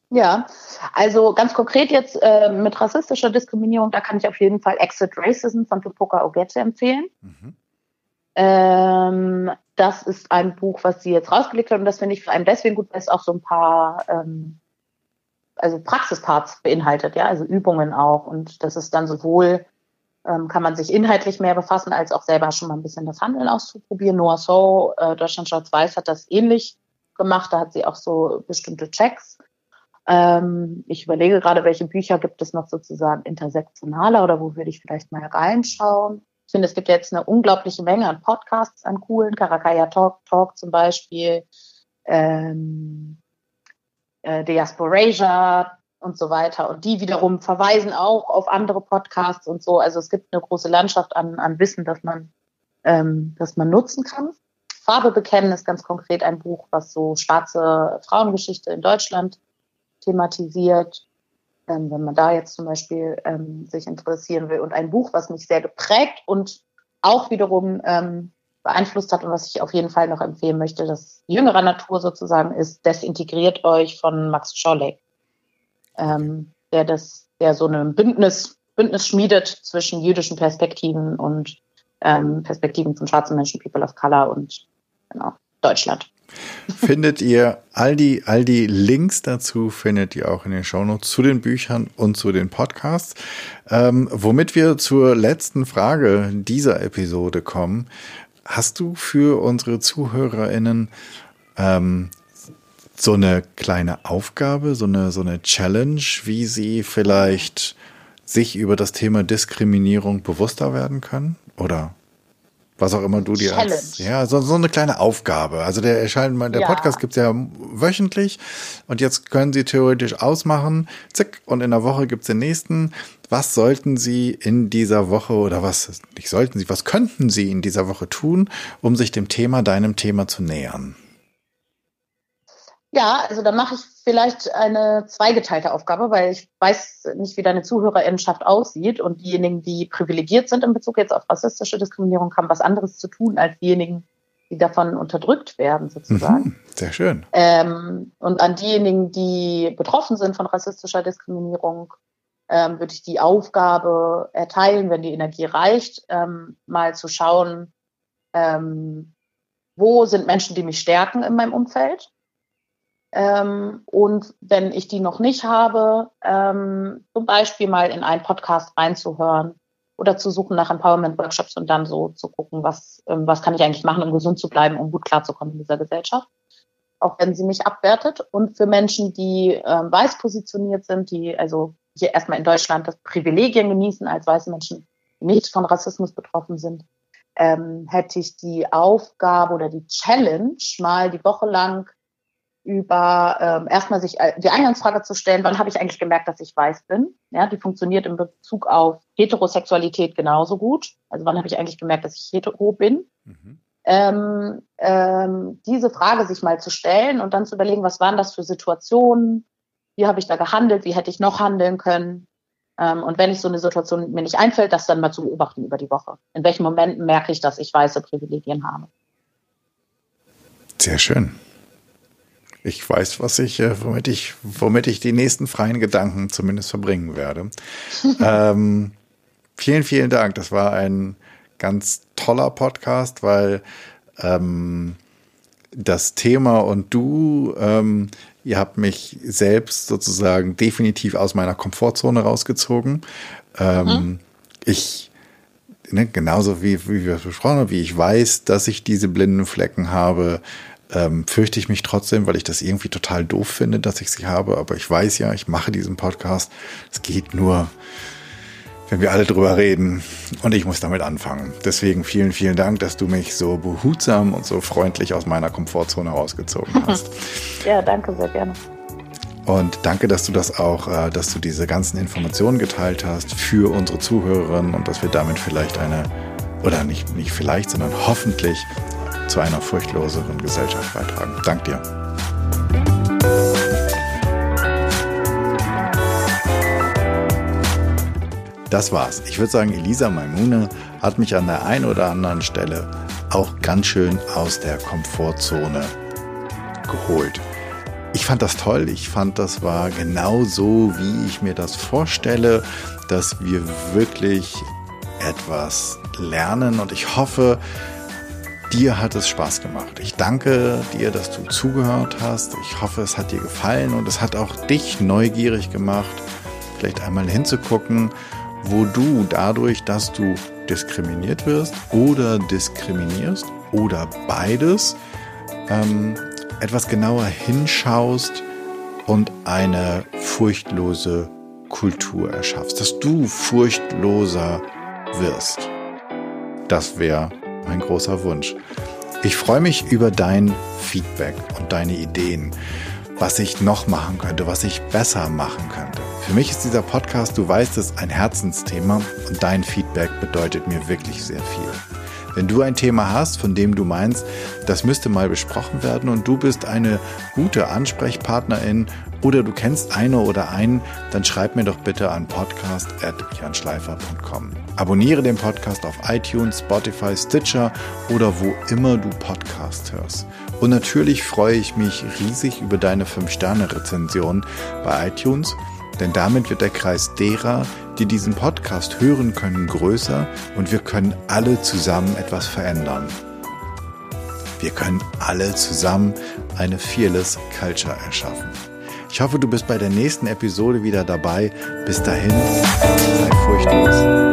Ja, also ganz konkret jetzt äh, mit rassistischer Diskriminierung, da kann ich auf jeden Fall Exit Racism von Tupoka Ogette empfehlen. Mhm. Ähm, das ist ein Buch, was sie jetzt rausgelegt hat und das finde ich vor allem deswegen gut, weil es auch so ein paar ähm, also Praxisparts beinhaltet, ja, also Übungen auch und das ist dann sowohl ähm, kann man sich inhaltlich mehr befassen, als auch selber schon mal ein bisschen das Handeln auszuprobieren. Noah So, äh, Deutschland Schwarz-Weiß hat das ähnlich gemacht. Da hat sie auch so bestimmte Checks. Ähm, ich überlege gerade, welche Bücher gibt es noch sozusagen intersektionaler oder wo würde ich vielleicht mal reinschauen. Ich finde, es gibt jetzt eine unglaubliche Menge an Podcasts, an coolen, Karakaya Talk, Talk zum Beispiel, ähm, äh, Diasporasia, und so weiter. Und die wiederum verweisen auch auf andere Podcasts und so. Also es gibt eine große Landschaft an, an Wissen, das man, ähm, das man nutzen kann. Farbe bekennen ist ganz konkret ein Buch, was so schwarze Frauengeschichte in Deutschland thematisiert. Ähm, wenn man da jetzt zum Beispiel ähm, sich interessieren will. Und ein Buch, was mich sehr geprägt und auch wiederum ähm, beeinflusst hat und was ich auf jeden Fall noch empfehlen möchte, das jüngerer Natur sozusagen ist Desintegriert euch von Max Scholleck ähm, der das, der so ein Bündnis, Bündnis schmiedet zwischen jüdischen Perspektiven und ähm, Perspektiven von schwarzen Menschen, People of Color und genau, Deutschland. Findet ihr all die, all die Links dazu findet ihr auch in den Shownotes zu den Büchern und zu den Podcasts. Ähm, womit wir zur letzten Frage dieser Episode kommen. Hast du für unsere ZuhörerInnen ähm, so eine kleine Aufgabe, so eine, so eine Challenge, wie sie vielleicht sich über das Thema Diskriminierung bewusster werden können? Oder was auch immer du dir Challenge. als, ja, so, so eine kleine Aufgabe. Also der erscheint der ja. Podcast gibt's ja wöchentlich und jetzt können Sie theoretisch ausmachen, zick, und in der Woche gibt's den nächsten. Was sollten Sie in dieser Woche oder was, nicht sollten Sie, was könnten Sie in dieser Woche tun, um sich dem Thema, deinem Thema zu nähern? Ja, also da mache ich vielleicht eine zweigeteilte Aufgabe, weil ich weiß nicht, wie deine Zuhörerinnenschaft aussieht und diejenigen, die privilegiert sind in Bezug jetzt auf rassistische Diskriminierung, haben was anderes zu tun als diejenigen, die davon unterdrückt werden, sozusagen. Mhm, sehr schön. Ähm, und an diejenigen, die betroffen sind von rassistischer Diskriminierung, ähm, würde ich die Aufgabe erteilen, wenn die Energie reicht, ähm, mal zu schauen, ähm, wo sind Menschen, die mich stärken in meinem Umfeld ähm, und wenn ich die noch nicht habe, ähm, zum Beispiel mal in einen Podcast reinzuhören oder zu suchen nach Empowerment-Workshops und dann so zu gucken, was, ähm, was kann ich eigentlich machen, um gesund zu bleiben, um gut klarzukommen in dieser Gesellschaft. Auch wenn sie mich abwertet. Und für Menschen, die ähm, weiß positioniert sind, die also hier erstmal in Deutschland das Privilegien genießen als weiße Menschen, die nicht von Rassismus betroffen sind, ähm, hätte ich die Aufgabe oder die Challenge, mal die Woche lang über ähm, erstmal sich äh, die Eingangsfrage zu stellen, wann habe ich eigentlich gemerkt, dass ich weiß bin? Ja, die funktioniert in Bezug auf Heterosexualität genauso gut. Also wann habe ich eigentlich gemerkt, dass ich hetero bin? Mhm. Ähm, ähm, diese Frage sich mal zu stellen und dann zu überlegen, was waren das für Situationen? Wie habe ich da gehandelt? Wie hätte ich noch handeln können? Ähm, und wenn ich so eine Situation mir nicht einfällt, das dann mal zu beobachten über die Woche. In welchen Momenten merke ich, dass ich weiße Privilegien habe? Sehr schön. Ich weiß, was ich, äh, womit ich, womit ich die nächsten freien Gedanken zumindest verbringen werde. ähm, vielen, vielen Dank. Das war ein ganz toller Podcast, weil ähm, das Thema und du, ähm, ihr habt mich selbst sozusagen definitiv aus meiner Komfortzone rausgezogen. Ähm, mhm. Ich ne, genauso wie, wie wir es besprochen haben, wie ich weiß, dass ich diese blinden Flecken habe, ähm, fürchte ich mich trotzdem, weil ich das irgendwie total doof finde, dass ich sie habe. Aber ich weiß ja, ich mache diesen Podcast. Es geht nur, wenn wir alle drüber reden. Und ich muss damit anfangen. Deswegen vielen, vielen Dank, dass du mich so behutsam und so freundlich aus meiner Komfortzone rausgezogen hast. ja, danke, sehr gerne. Und danke, dass du das auch, äh, dass du diese ganzen Informationen geteilt hast für unsere Zuhörerinnen und dass wir damit vielleicht eine, oder nicht, nicht vielleicht, sondern hoffentlich zu einer furchtloseren Gesellschaft beitragen. Dank dir. Das war's. Ich würde sagen, Elisa Maimune hat mich an der einen oder anderen Stelle auch ganz schön aus der Komfortzone geholt. Ich fand das toll. Ich fand, das war genau so, wie ich mir das vorstelle, dass wir wirklich etwas lernen. Und ich hoffe, Dir hat es Spaß gemacht. Ich danke dir, dass du zugehört hast. Ich hoffe, es hat dir gefallen und es hat auch dich neugierig gemacht, vielleicht einmal hinzugucken wo du dadurch, dass du diskriminiert wirst oder diskriminierst oder beides, ähm, etwas genauer hinschaust und eine furchtlose Kultur erschaffst, dass du furchtloser wirst. Das wäre mein großer Wunsch. Ich freue mich über dein Feedback und deine Ideen, was ich noch machen könnte, was ich besser machen könnte. Für mich ist dieser Podcast, du weißt es, ein Herzensthema und dein Feedback bedeutet mir wirklich sehr viel. Wenn du ein Thema hast, von dem du meinst, das müsste mal besprochen werden und du bist eine gute Ansprechpartnerin oder du kennst eine oder einen, dann schreib mir doch bitte an podcast.janschleifer.com. Abonniere den Podcast auf iTunes, Spotify, Stitcher oder wo immer du Podcast hörst. Und natürlich freue ich mich riesig über deine 5-Sterne-Rezension bei iTunes, denn damit wird der Kreis derer, die diesen Podcast hören können, größer und wir können alle zusammen etwas verändern. Wir können alle zusammen eine Fearless Culture erschaffen. Ich hoffe, du bist bei der nächsten Episode wieder dabei. Bis dahin, sei furchtlos.